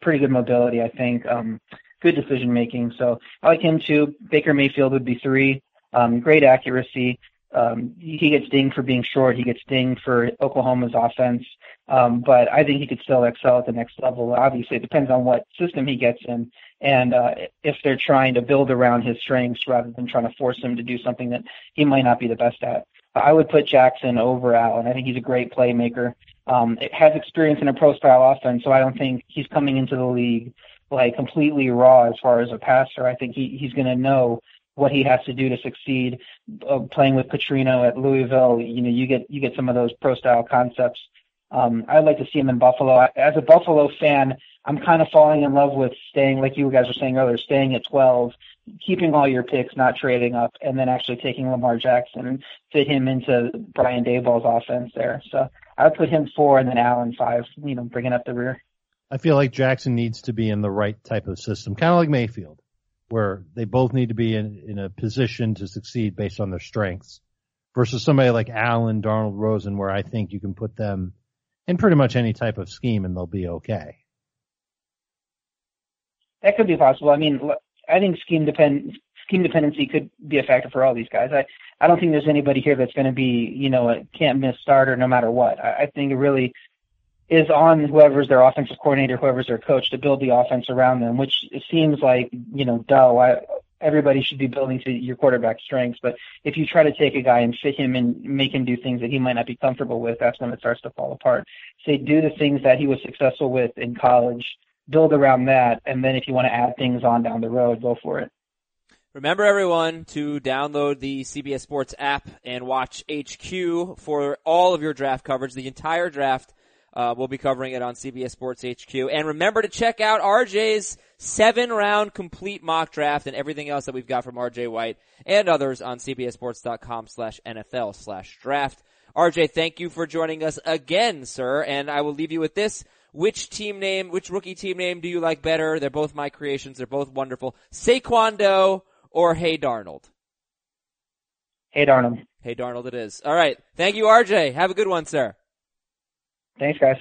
S5: pretty good mobility. I think um, good decision making. So I like him too. Baker Mayfield would be three. Um, great accuracy. Um, he gets dinged for being short. He gets dinged for Oklahoma's offense. Um, but I think he could still excel at the next level. Obviously, it depends on what system he gets in and uh, if they're trying to build around his strengths rather than trying to force him to do something that he might not be the best at. I would put Jackson over Allen. I think he's a great playmaker. Um, has experience in a pro style offense, so I don't think he's coming into the league like completely raw as far as a passer. I think he he's going to know what he has to do to succeed. Uh, playing with Petrino at Louisville, you know, you get you get some of those pro style concepts. Um, I'd like to see him in Buffalo. As a Buffalo fan, I'm kind of falling in love with staying, like you guys were saying earlier, staying at 12, keeping all your picks, not trading up, and then actually taking Lamar Jackson and fit him into Brian Daboll's offense there. So I would put him four and then Allen five, you know, bringing up the rear.
S3: I feel like Jackson needs to be in the right type of system, kind of like Mayfield, where they both need to be in, in a position to succeed based on their strengths versus somebody like Allen, Darnold, Rosen, where I think you can put them in pretty much any type of scheme and they'll be okay.
S5: That could be possible. I mean, I think scheme depend scheme dependency could be a factor for all these guys. I I don't think there's anybody here that's going to be you know a can't miss starter no matter what. I, I think it really is on whoever's their offensive coordinator, whoever's their coach, to build the offense around them. Which it seems like you know, duh. Why everybody should be building to your quarterback strengths. But if you try to take a guy and fit him and make him do things that he might not be comfortable with, that's when it starts to fall apart. Say do the things that he was successful with in college build around that, and then if you want to add things on down the road, go for it.
S2: Remember everyone to download the CBS Sports app and watch HQ for all of your draft coverage. The entire draft, uh, we'll be covering it on CBS Sports HQ. And remember to check out RJ's seven round complete mock draft and everything else that we've got from RJ White and others on CBSSports.com slash NFL slash draft. RJ, thank you for joining us again, sir. And I will leave you with this. Which team name, which rookie team name do you like better? They're both my creations. They're both wonderful. Saquon or Hey Darnold?
S5: Hey Darnold.
S2: Hey Darnold it is. All right. Thank you, RJ. Have a good one, sir.
S5: Thanks, guys.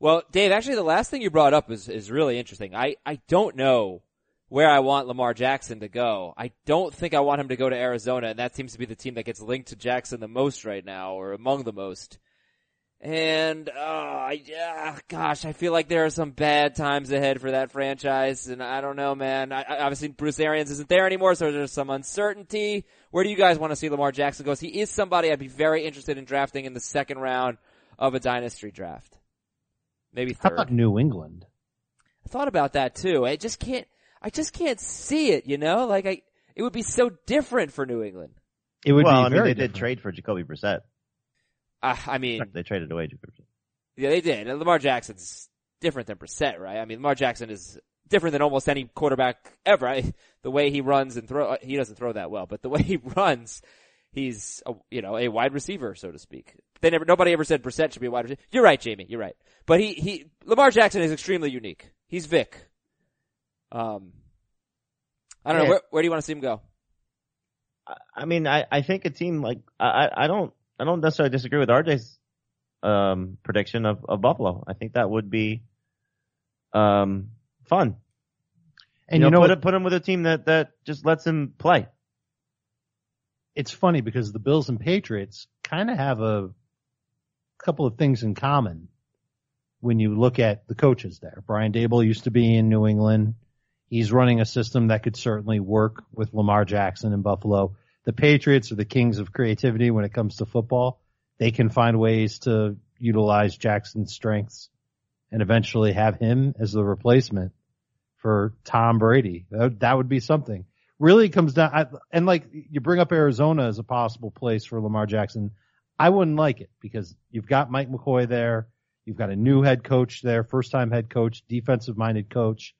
S2: Well, Dave, actually the last thing you brought up is, is really interesting. I, I don't know where I want Lamar Jackson to go. I don't think I want him to go to Arizona, and that seems to be the team that gets linked to Jackson the most right now, or among the most. And, oh, yeah, gosh, I feel like there are some bad times ahead for that franchise. And I don't know, man. I, obviously, Bruce Arians isn't there anymore, so there's some uncertainty. Where do you guys want to see Lamar Jackson go? He is somebody I'd be very interested in drafting in the second round of a dynasty draft. Maybe third.
S3: How about New England?
S2: I thought about that too. I just can't, I just can't see it, you know? Like I, it would be so different for New England.
S3: It would
S4: well,
S3: be
S4: I mean, they
S3: different.
S4: did trade for Jacoby Brissett.
S2: Uh, I mean,
S4: They traded away Jacoby Brissett.
S2: yeah, they did. And Lamar Jackson's different than Brissett, right? I mean, Lamar Jackson is different than almost any quarterback ever. Right? The way he runs and throw, he doesn't throw that well, but the way he *laughs* runs, he's a, you know a wide receiver, so to speak. They never, nobody ever said Brissett should be a wide receiver. You're right, Jamie. You're right. But he, he, Lamar Jackson is extremely unique. He's Vic. Um, I don't know where, where do you want to see him go?
S4: I- I mean, I, I think a team like I, I- I don't I don't necessarily disagree with RJ's um, prediction of, of Buffalo. I think that would be um, fun.
S3: And
S4: you
S3: you
S4: know,
S3: know,
S4: put
S3: what?
S4: put him with a team that that just lets him play.
S3: it's funny because the Bills and Patriots kind of have a couple of things in common when you look at the coaches there. Brian Daboll used to be in New England. He's running a system that could certainly work with Lamar Jackson in Buffalo. The Patriots are the kings of creativity when it comes to football. They can find ways to utilize Jackson's strengths and eventually have him as the replacement for Tom Brady. That, would be something. Really comes down, and like you bring up Arizona as a possible place for Lamar Jackson. I wouldn't like it because you've got Mike McCoy there. You've got a new head coach there, first time head coach, defensive minded coach.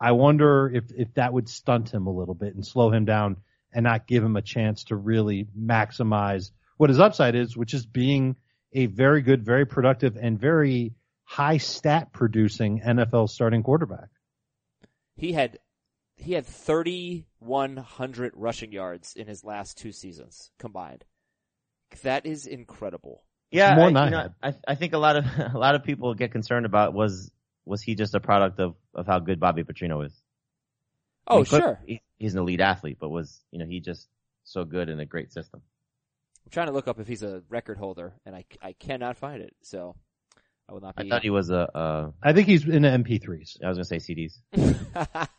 S3: I wonder if, if that would stunt him a little bit and slow him down and not give him a chance to really maximize what his upside is, which is being a very good, very productive and very high stat producing NFL starting quarterback.
S2: He had he had 3100 rushing yards in his last two seasons combined. That is incredible.
S4: Yeah,
S3: More
S4: I,
S3: than I
S4: you know. I, I think a lot of *laughs* a lot of people get concerned about was was he just a product of of how good Bobby Petrino is? I
S2: Oh,
S4: mean, clear-
S2: sure.
S4: he- he's an elite athlete, but was you know he just so good in a great system?
S2: I'm trying to look up if he's a record holder, and I, I cannot find it. So I will not
S4: I
S2: be.
S4: thought he was a. Uh,
S3: I think he's in the MP3s.
S4: I was gonna say CDs. *laughs*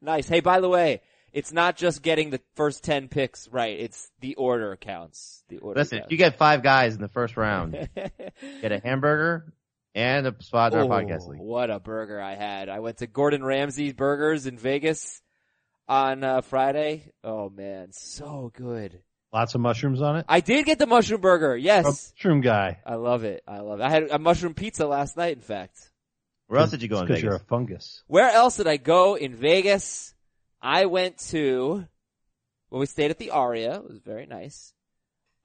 S2: nice. Hey, by the way, it's not just getting the first ten picks right; it's the order counts. The order.
S4: Listen, if you get five guys in the first round, *laughs* get a hamburger and a spot in our podcast league.
S2: What a burger I had! I went to Gordon Ramsay Burgers in Vegas on uh, Friday. Oh man, so good.
S3: Lots of mushrooms on it.
S2: I did get the mushroom burger. Yes,
S3: Mushroom guy.
S2: I love it. I love it. I had a mushroom pizza last night. In fact.
S4: Where else did you go in
S3: Because
S4: Vegas?
S3: you're a fungus.
S2: Where else did I go in Vegas? I went to, well, we stayed at the Aria. It was very nice.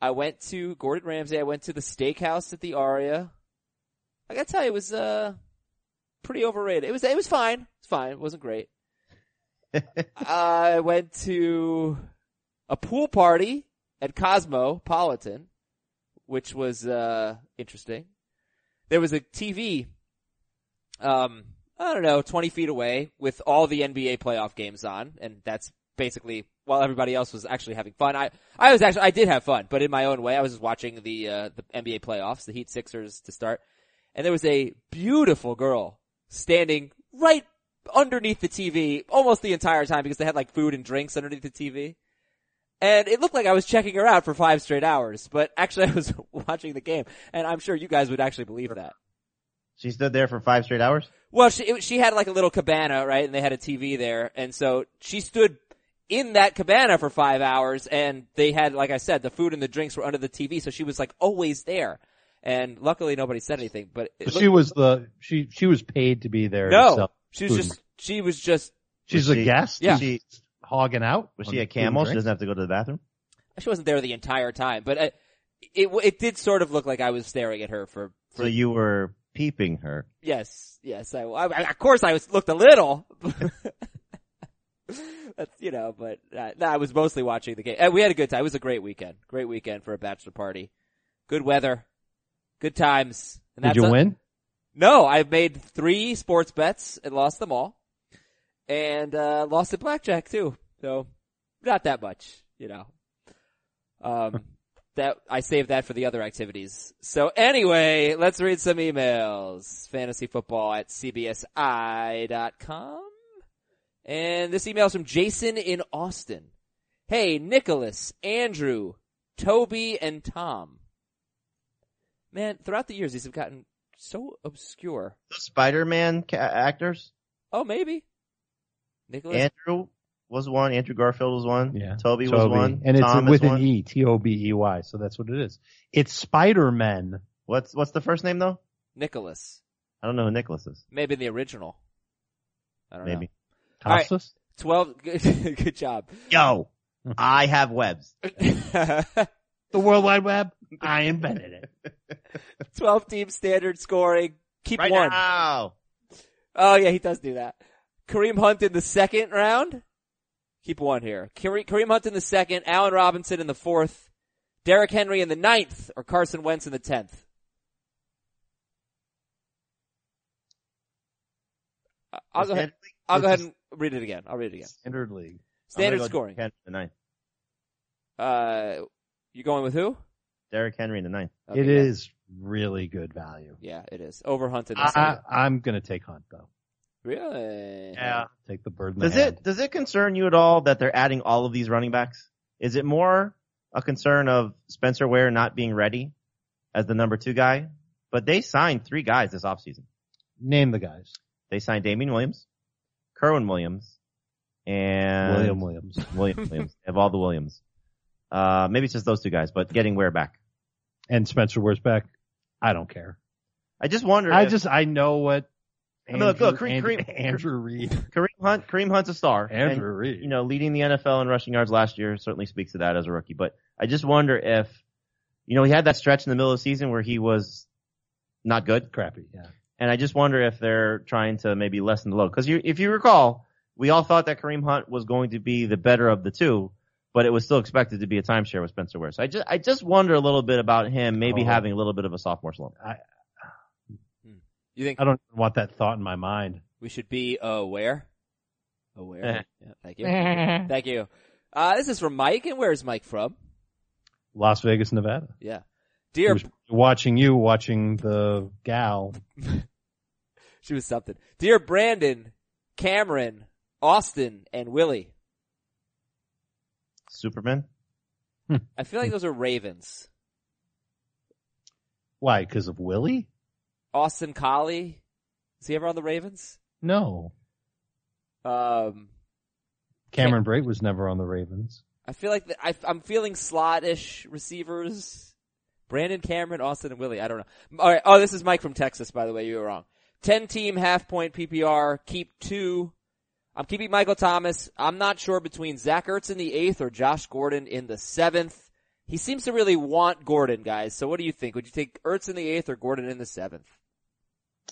S2: I went to Gordon Ramsay. I went to the steakhouse at the Aria. I gotta tell you, it was, uh, pretty overrated. It was, it was fine. It's fine. It wasn't great. *laughs* I went to a pool party at Cosmopolitan, which was, uh, interesting. There was a TV um, I don't know, 20 feet away with all the NBA playoff games on. And that's basically while everybody else was actually having fun. I, I was actually, I did have fun, but in my own way, I was just watching the, uh, the NBA playoffs, the Heat Sixers to start. And there was a beautiful girl standing right underneath the TV almost the entire time because they had like food and drinks underneath the TV. And it looked like I was checking her out for five straight hours, but actually *laughs* I was watching the game and I'm sure you guys would actually believe that.
S4: She stood there for five straight hours.
S2: Well, she it, she had like a little cabana, right? And they had a TV there, and so she stood in that cabana for five hours, and they had, like I said, the food and the drinks were under the TV, so she was like always there. And luckily, nobody said anything. But it looked-
S3: she was the she she was paid to be there.
S2: no, she was
S3: food.
S2: just she was just
S3: She's
S4: Was
S3: a
S4: she-
S3: guest.
S2: Yeah.
S4: Was she,
S3: hogging out.
S4: was she a camel? She doesn't have to go to the bathroom.
S2: she wasn't there the entire time, but it it, it did sort of look like I was staring at her for. for
S4: So you were peeping her.
S2: Yes, yes, I, I, of course I was looked a little. *laughs* That's you know, but uh, no, I was mostly watching the game. And we had a good time. It was a great weekend. Great weekend for a bachelor party. Good weather, good times. And
S3: Did you
S2: a-
S3: win?
S2: No, I made three sports bets and lost them all, and uh lost at blackjack too. So not that much, you know. Um, that I saved that for the other activities. So anyway, let's read some emails. Fantasyfootball at cbsi.com. And this email is from Jason in Austin. Hey, Nicholas, Andrew, Tobey, and Tom. Man, throughout the years, these have gotten so obscure.
S4: The Spider-Man ca- actors.
S2: Oh, maybe. Nicholas.
S4: Andrew was one. Andrew Garfield was one.
S3: Yeah.
S4: Tobey, was one.
S3: and it's
S4: Tom
S3: with an
S4: one.
S3: E, T O B E Y. So that's what it is. It's Spider Man.
S4: What's what's the first name though?
S2: Nicholas.
S4: I don't know who Nicholas is.
S2: Maybe the original. I don't know.
S4: Maybe.
S2: All right. 12. Good, *laughs* good job.
S4: Yo, hmm. I have webs. *laughs*
S3: The World Wide Web. I invented it. *laughs*
S2: 12 team standard scoring. Keep
S4: Right
S2: one.
S4: now.
S2: Oh yeah, he does do that. Kareem Hunt in the second round. Keep one here. Kareem Hunt in the second. Allen Robinson in the fourth. Derrick Henry in the ninth, or Carson Wentz in the tenth. Uh, I'll go ahead. I'll go ahead and read it again. I'll read it again.
S3: Standard League.
S2: Standard
S4: go
S2: scoring.
S4: Henry in the ninth.
S2: Uh, you going with who?
S4: Derrick Henry in the ninth.
S2: Okay,
S3: it
S2: yeah.
S3: is really good value.
S2: Yeah, it is. Over Hunt in the
S3: I,
S2: second.
S3: I'm going to take Hunt though.
S2: Really?
S4: Yeah.
S3: Take the bird in the
S4: Does
S3: hand.
S4: it does it concern you at all that they're adding all of these running backs? Is it more a concern of Spencer Ware not being ready as the number two guy? But they signed three guys this offseason.
S3: Name the guys.
S4: They signed Damien Williams, Kerwynn Williams, and
S3: William Williams. *laughs*
S4: William Williams. They have all the Williams. Uh, maybe it's just those two guys, but getting Ware back.
S3: And Spencer Ware's back. I don't care.
S4: I just wonder.
S3: I
S4: if
S3: just I know what
S4: I mean, look, look, Kareem-
S3: Andrew,
S4: Kareem-
S3: Andrew Reed. *laughs*
S4: Kareem Hunt. Kareem Hunt's a star. and,
S3: Andrew Reed.
S4: you know, leading the NFL in rushing yards last year certainly speaks to that as a rookie. But I just wonder if, you know, he had that stretch in the middle of the season where he was not good.
S3: crappy. Yeah.
S4: And I just wonder if they're trying to maybe lessen the load. Cause you, if you recall, we all thought that Kareem Hunt was going to be the better of the two, but it was still expected to be a timeshare with Spencer Ware. So I just, I just wonder a little bit about him maybe
S3: Oh.
S4: having a little bit of a sophomore slump.
S2: You think
S3: I don't want that thought in my mind.
S2: we should be aware? Aware.
S4: Eh.
S2: yeah, thank you. *laughs* thank you. Uh, this is from Mike, and where's Mike from?
S3: Las Vegas, Nevada.
S2: Yeah. Dear,
S3: was watching you, watching the gal. *laughs*
S2: she was something. Dear Brandon, Cameron, Austin, and Willie.
S4: Superman?
S2: I feel like those are Ravens.
S3: Why? Because of Willie?
S2: Austin Collie. Is he ever on the Ravens?
S3: No.
S2: Um,
S3: Cameron Brate was never on the Ravens.
S2: I feel like the, I, I'm feeling slot-ish receivers. Brandon, Cameron, Austin, and Willie. I don't know. All right. Oh, this is Mike from Texas, by the way. You were wrong. Ten team half point PPR. Keep two. I'm keeping Michael Thomas. I'm not sure between Zach Ertz in the eighth or Josh Gordon in the seventh. He seems to really want Gordon, guys. So what do you think? Would you take Ertz in the eighth or Gordon in the seventh?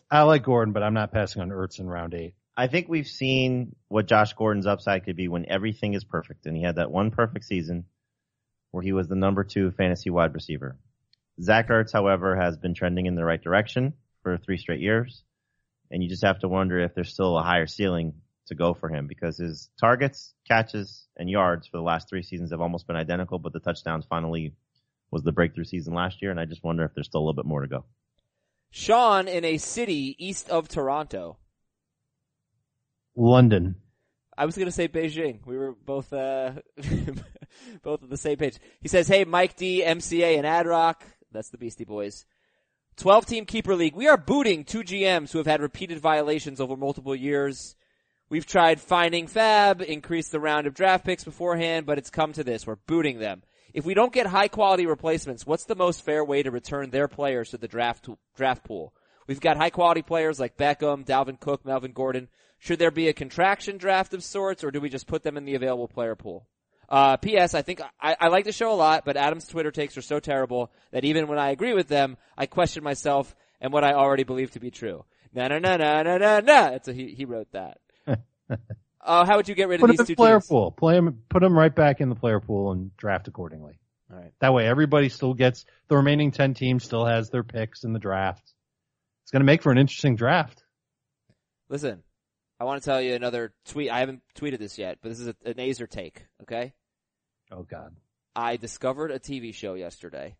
S3: I like Gordon, but I'm not passing on Ertz in round eight.
S4: I think we've seen what Josh Gordon's upside could be when everything is perfect. And he had that one perfect season where he was the number two fantasy wide receiver. Zach Ertz, however, has been trending in the right direction for three straight years. And you just have to wonder if there's still a higher ceiling to go for him because his targets, catches, and yards for the last three seasons have almost been identical, but the touchdowns finally was the breakthrough season last year. And I just wonder if there's still a little bit more to go.
S2: Sean in a city east of Toronto.
S3: London.
S2: I was gonna say Beijing. We were both uh *laughs* both on the same page. He says, "Hey, Mike D, MCA, and Adrock. That's the Beastie Boys. Twelve team keeper league. We are booting two GMs who have had repeated violations over multiple years. We've tried finding Fab, increased the round of draft picks beforehand, but it's come to this. We're booting them. If we don't get high quality replacements, what's the most fair way to return their players to the draft draft pool? We've got high quality players like Beckham, Dalvin Cook, Melvin Gordon. Should there be a contraction draft of sorts, or do we just put them in the available player pool? Uh, P.S. I think I, I like the show a lot, but Adam's Twitter takes are so terrible that even when I agree with them, I question myself and what I already believe to be true. Na na na na na na na. A, he, he wrote that. *laughs* uh, how would you get rid of
S3: Put him
S2: these
S3: in
S2: two
S3: the player
S2: teams?
S3: pool. Play him, put him right back in the player pool and draft accordingly.
S2: All right.
S3: That way everybody still gets, the remaining 10 teams still has their picks in the draft. It's going to make for an interesting draft.
S2: Listen, I want to tell you another tweet. I haven't tweeted this yet, but this is a, an Aizer take. Okay.
S3: Oh God.
S2: I discovered a TV show yesterday.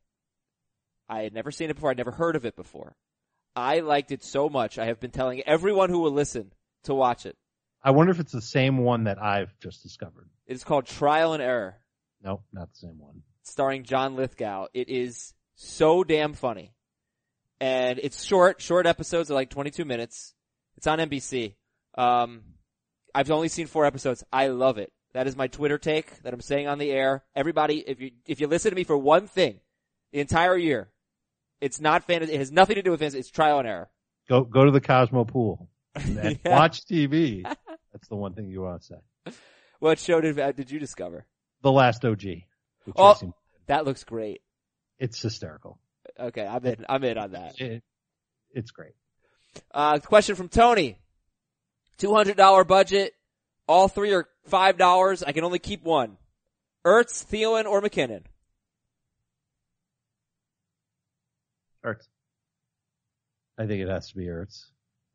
S2: I had never seen it before. I'd never heard of it before. I liked it so much. I have been telling everyone who will listen to watch it.
S3: I wonder if it's the same one that I've just discovered.
S2: It is called Trial and Error,
S3: Nope, not the same one.
S2: starring John Lithgow. It is so damn funny. And it's short, short episodes are like 22 minutes. It's on NBC. Um, I've only seen four episodes. I love it. That is my Twitter take that I'm saying on the air. Everybody, if you, if you listen to me for one thing the entire year, it's not fantasy, it has nothing to do with fantasy, it's trial and error.
S3: Go, go to the Cosmo pool *laughs* and
S2: Yeah.
S3: watch TV. *laughs* That's the one thing you want to say.
S2: What show did, uh, did you discover?
S3: The last OG.
S2: Oh. That looks great.
S3: It's hysterical.
S2: Okay, I'm in, I'm in on that.
S3: It, it's great.
S2: Uh, question from Tony. $200 budget. All three are $5. I can only keep one. Ertz, Thielen, or McKinnon?
S4: Ertz.
S3: I think it has to be Ertz.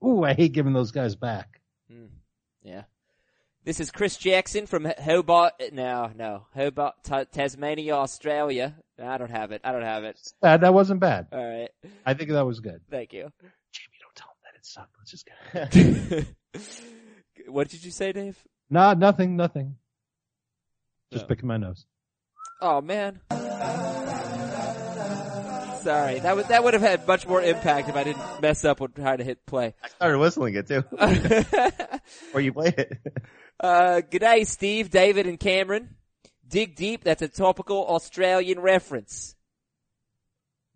S3: Ooh, I hate giving those guys back.
S2: Hmm. Yeah. This is Chris Jackson from Hobart. No, no. Hobart, Ta- Tasmania, Australia. I don't have it. I don't have it.
S3: Bad. That wasn't bad.
S2: All right.
S3: I think that was good.
S2: Thank you.
S3: Jamie, don't tell him that it sucked. Let's just go. *laughs*
S2: what did you say, Dave?
S3: nah, nothing, nothing. Just
S2: No.
S3: picking my nose.
S2: Oh man. Sorry, that would that would have had much more impact if I didn't mess up with trying to hit play.
S4: I started whistling it too. *laughs* or you play it.
S2: uh, good day, Steve, David, and Cameron. Dig deep. That's a topical Australian reference.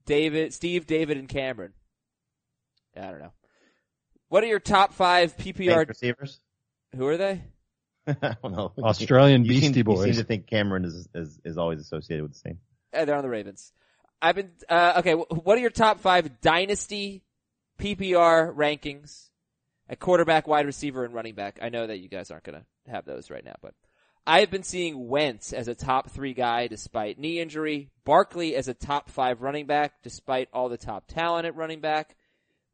S2: David, Steve, David, and Cameron. I don't know. What are your top five PPR?
S4: Bank receivers.
S2: Who are they? *laughs*
S4: I don't know.
S3: Australian
S4: You seem-
S3: Beastie
S4: You
S3: Boys.
S4: seem to think Cameron is, is, is always associated with the same.
S2: Uh, they're on the Ravens. I've been uh, okay. What are your top five dynasty PPR rankings at quarterback, wide receiver, and running back? I know that you guys aren't going to have those right now, but I have been seeing Wentz as a top three guy despite knee injury. Barkley as a top five running back despite all the top talent at running back.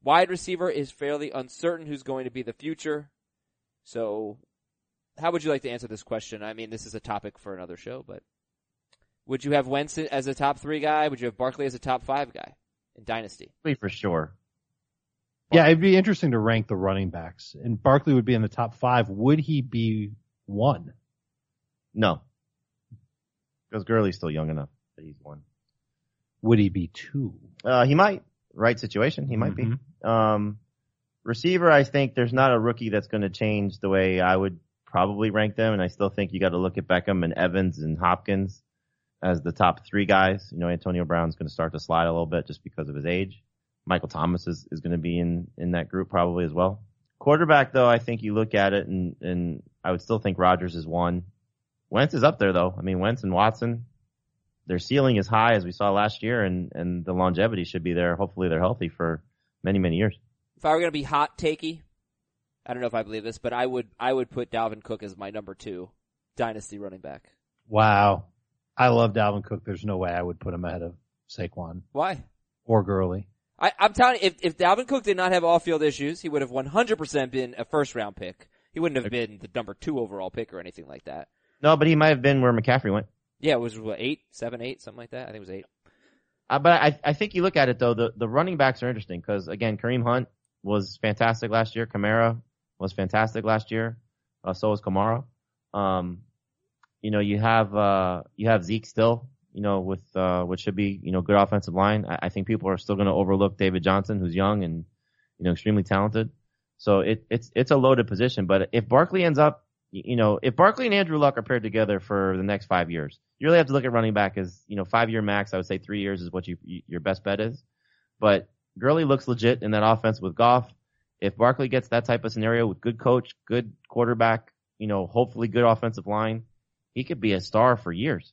S2: Wide receiver is fairly uncertain who's going to be the future. So, how would you like to answer this question? I mean, this is a topic for another show, but would you have Wentz as a top three guy? Would you have Barkley as a top five guy in Dynasty?
S4: Three for sure.
S3: Yeah, it'd be interesting to rank the running backs. And Barkley would be in the top five. Would he be one?
S4: No. Because Gurley's still young enough that he's one.
S3: Would he be two?
S4: Uh, he might. Right situation. He might
S3: Mhm.
S4: be. Um, receiver, I think there's not a rookie that's going to change the way I would probably rank them. And I still think you got to look at Beckham and Evans and Hopkins as the top three guys. You know, Antonio Brown's going to start to slide a little bit just because of his age. Michael Thomas is, is going to be in, in that group probably as well. Quarterback though, I think you look at it and, and I would still think Rodgers is one. Wentz is up there though. I mean, Wentz and Watson, their ceiling is high as we saw last year and, and the longevity should be there. Hopefully they're healthy for many, many years.
S2: If I were going to be hot takey, I don't know if I believe this, but I would I would put Dalvin Cook as my number two Dynasty running back.
S3: Wow. I love Dalvin Cook. There's no way I would put him ahead of Saquon
S2: Why?
S3: or Gurley.
S2: I, I'm telling you, if, if Dalvin Cook did not have off-field issues, he would have 100% been a first-round pick. He wouldn't have been the number two overall pick or anything like that.
S4: No, but he might have been where McCaffrey went.
S2: Yeah, it was what, eight, seven, eight, something like that. I think it was eight.
S4: Uh, but I, I think you look at it though, the, the running backs are interesting because again, Kareem Hunt was fantastic last year. Kamara was fantastic last year. Uh, so was Kamara. Um, you know, you have, uh, you have Zeke still, you know, with, uh, what should be, you know, good offensive line. I, I think people are still going to overlook David Johnson, who's young and, you know, extremely talented. So it, it's, it's a loaded position, but if Barkley ends up, you know, if Barkley and Andrew Luck are paired together for the next five years, you really have to look at running back as, you know, five year max. I would say three years is what you, your best bet is. But Gurley looks legit in that offense with Goff. If Barkley gets that type of scenario with good coach, good quarterback, you know, hopefully good offensive line, he could be a star for years.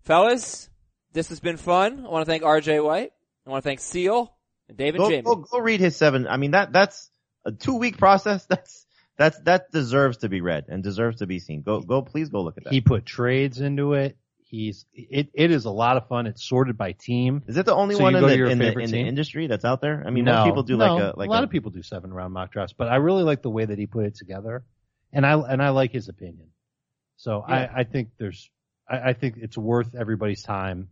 S2: Fellas, this has been fun. I want to thank RJ White. I want to thank Seal and David
S4: Go,
S2: Jamie.
S4: go, go read his seven. I mean, that, that's a two week process. *laughs* That's, that's, that deserves to be read and deserves to be seen. Go, go, please go look at that.
S3: He put trades into it. He's, it, it is a lot of fun. It's sorted by team.
S4: Is it the only
S3: So
S4: one in the, in the, in the industry that's out there? I mean,
S3: no,
S4: most people do
S3: no,
S4: like a, like a
S3: lot of people do seven round mock drafts, but I really like the way that he put it together, and I and I like his opinion. So
S2: Yeah.
S3: I, I think there's, I, I think it's worth everybody's time.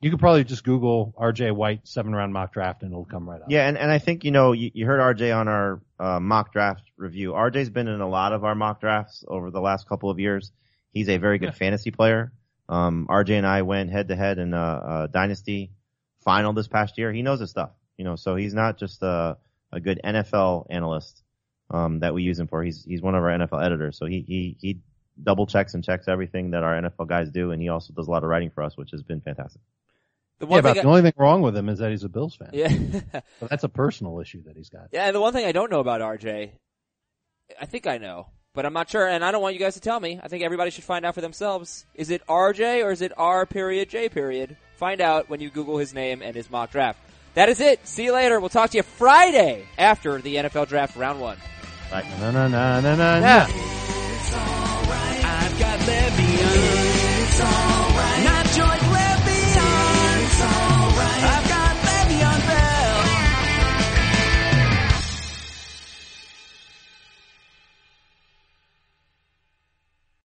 S3: You could probably just Google RJ White seven round mock draft and it'll come right up.
S4: Yeah, and, and I think, you know, you, you heard RJ on our uh, mock draft review. RJ's been in a lot of our mock drafts over the last couple of years. He's a very good
S3: Yeah.
S4: fantasy player. Um, RJ and I went head to head in a, a dynasty final this past year. He knows his stuff, you know, so he's not just a, a good NFL analyst, um, that we use him for. He's, he's one of our NFL editors. So he, he, he double checks and checks everything that our NFL guys do. And he also does a lot of writing for us, which has been fantastic.
S2: the
S3: Yeah,
S2: one
S3: but the only thing wrong with him is that he's a Bills fan.
S2: Yeah. *laughs*
S3: So that's a personal issue that he's got.
S2: Yeah, and the one thing I don't know about RJ, I think I know, but I'm not sure, and I don't want you guys to tell me. I think everybody should find out for themselves. Is it RJ or is it R period J period? Find out when you Google his name and his mock draft. That is it. See you later. We'll talk to you Friday after the NFL draft round one.
S3: Na na na na na na.
S2: Yeah
S6: got Levian. It's all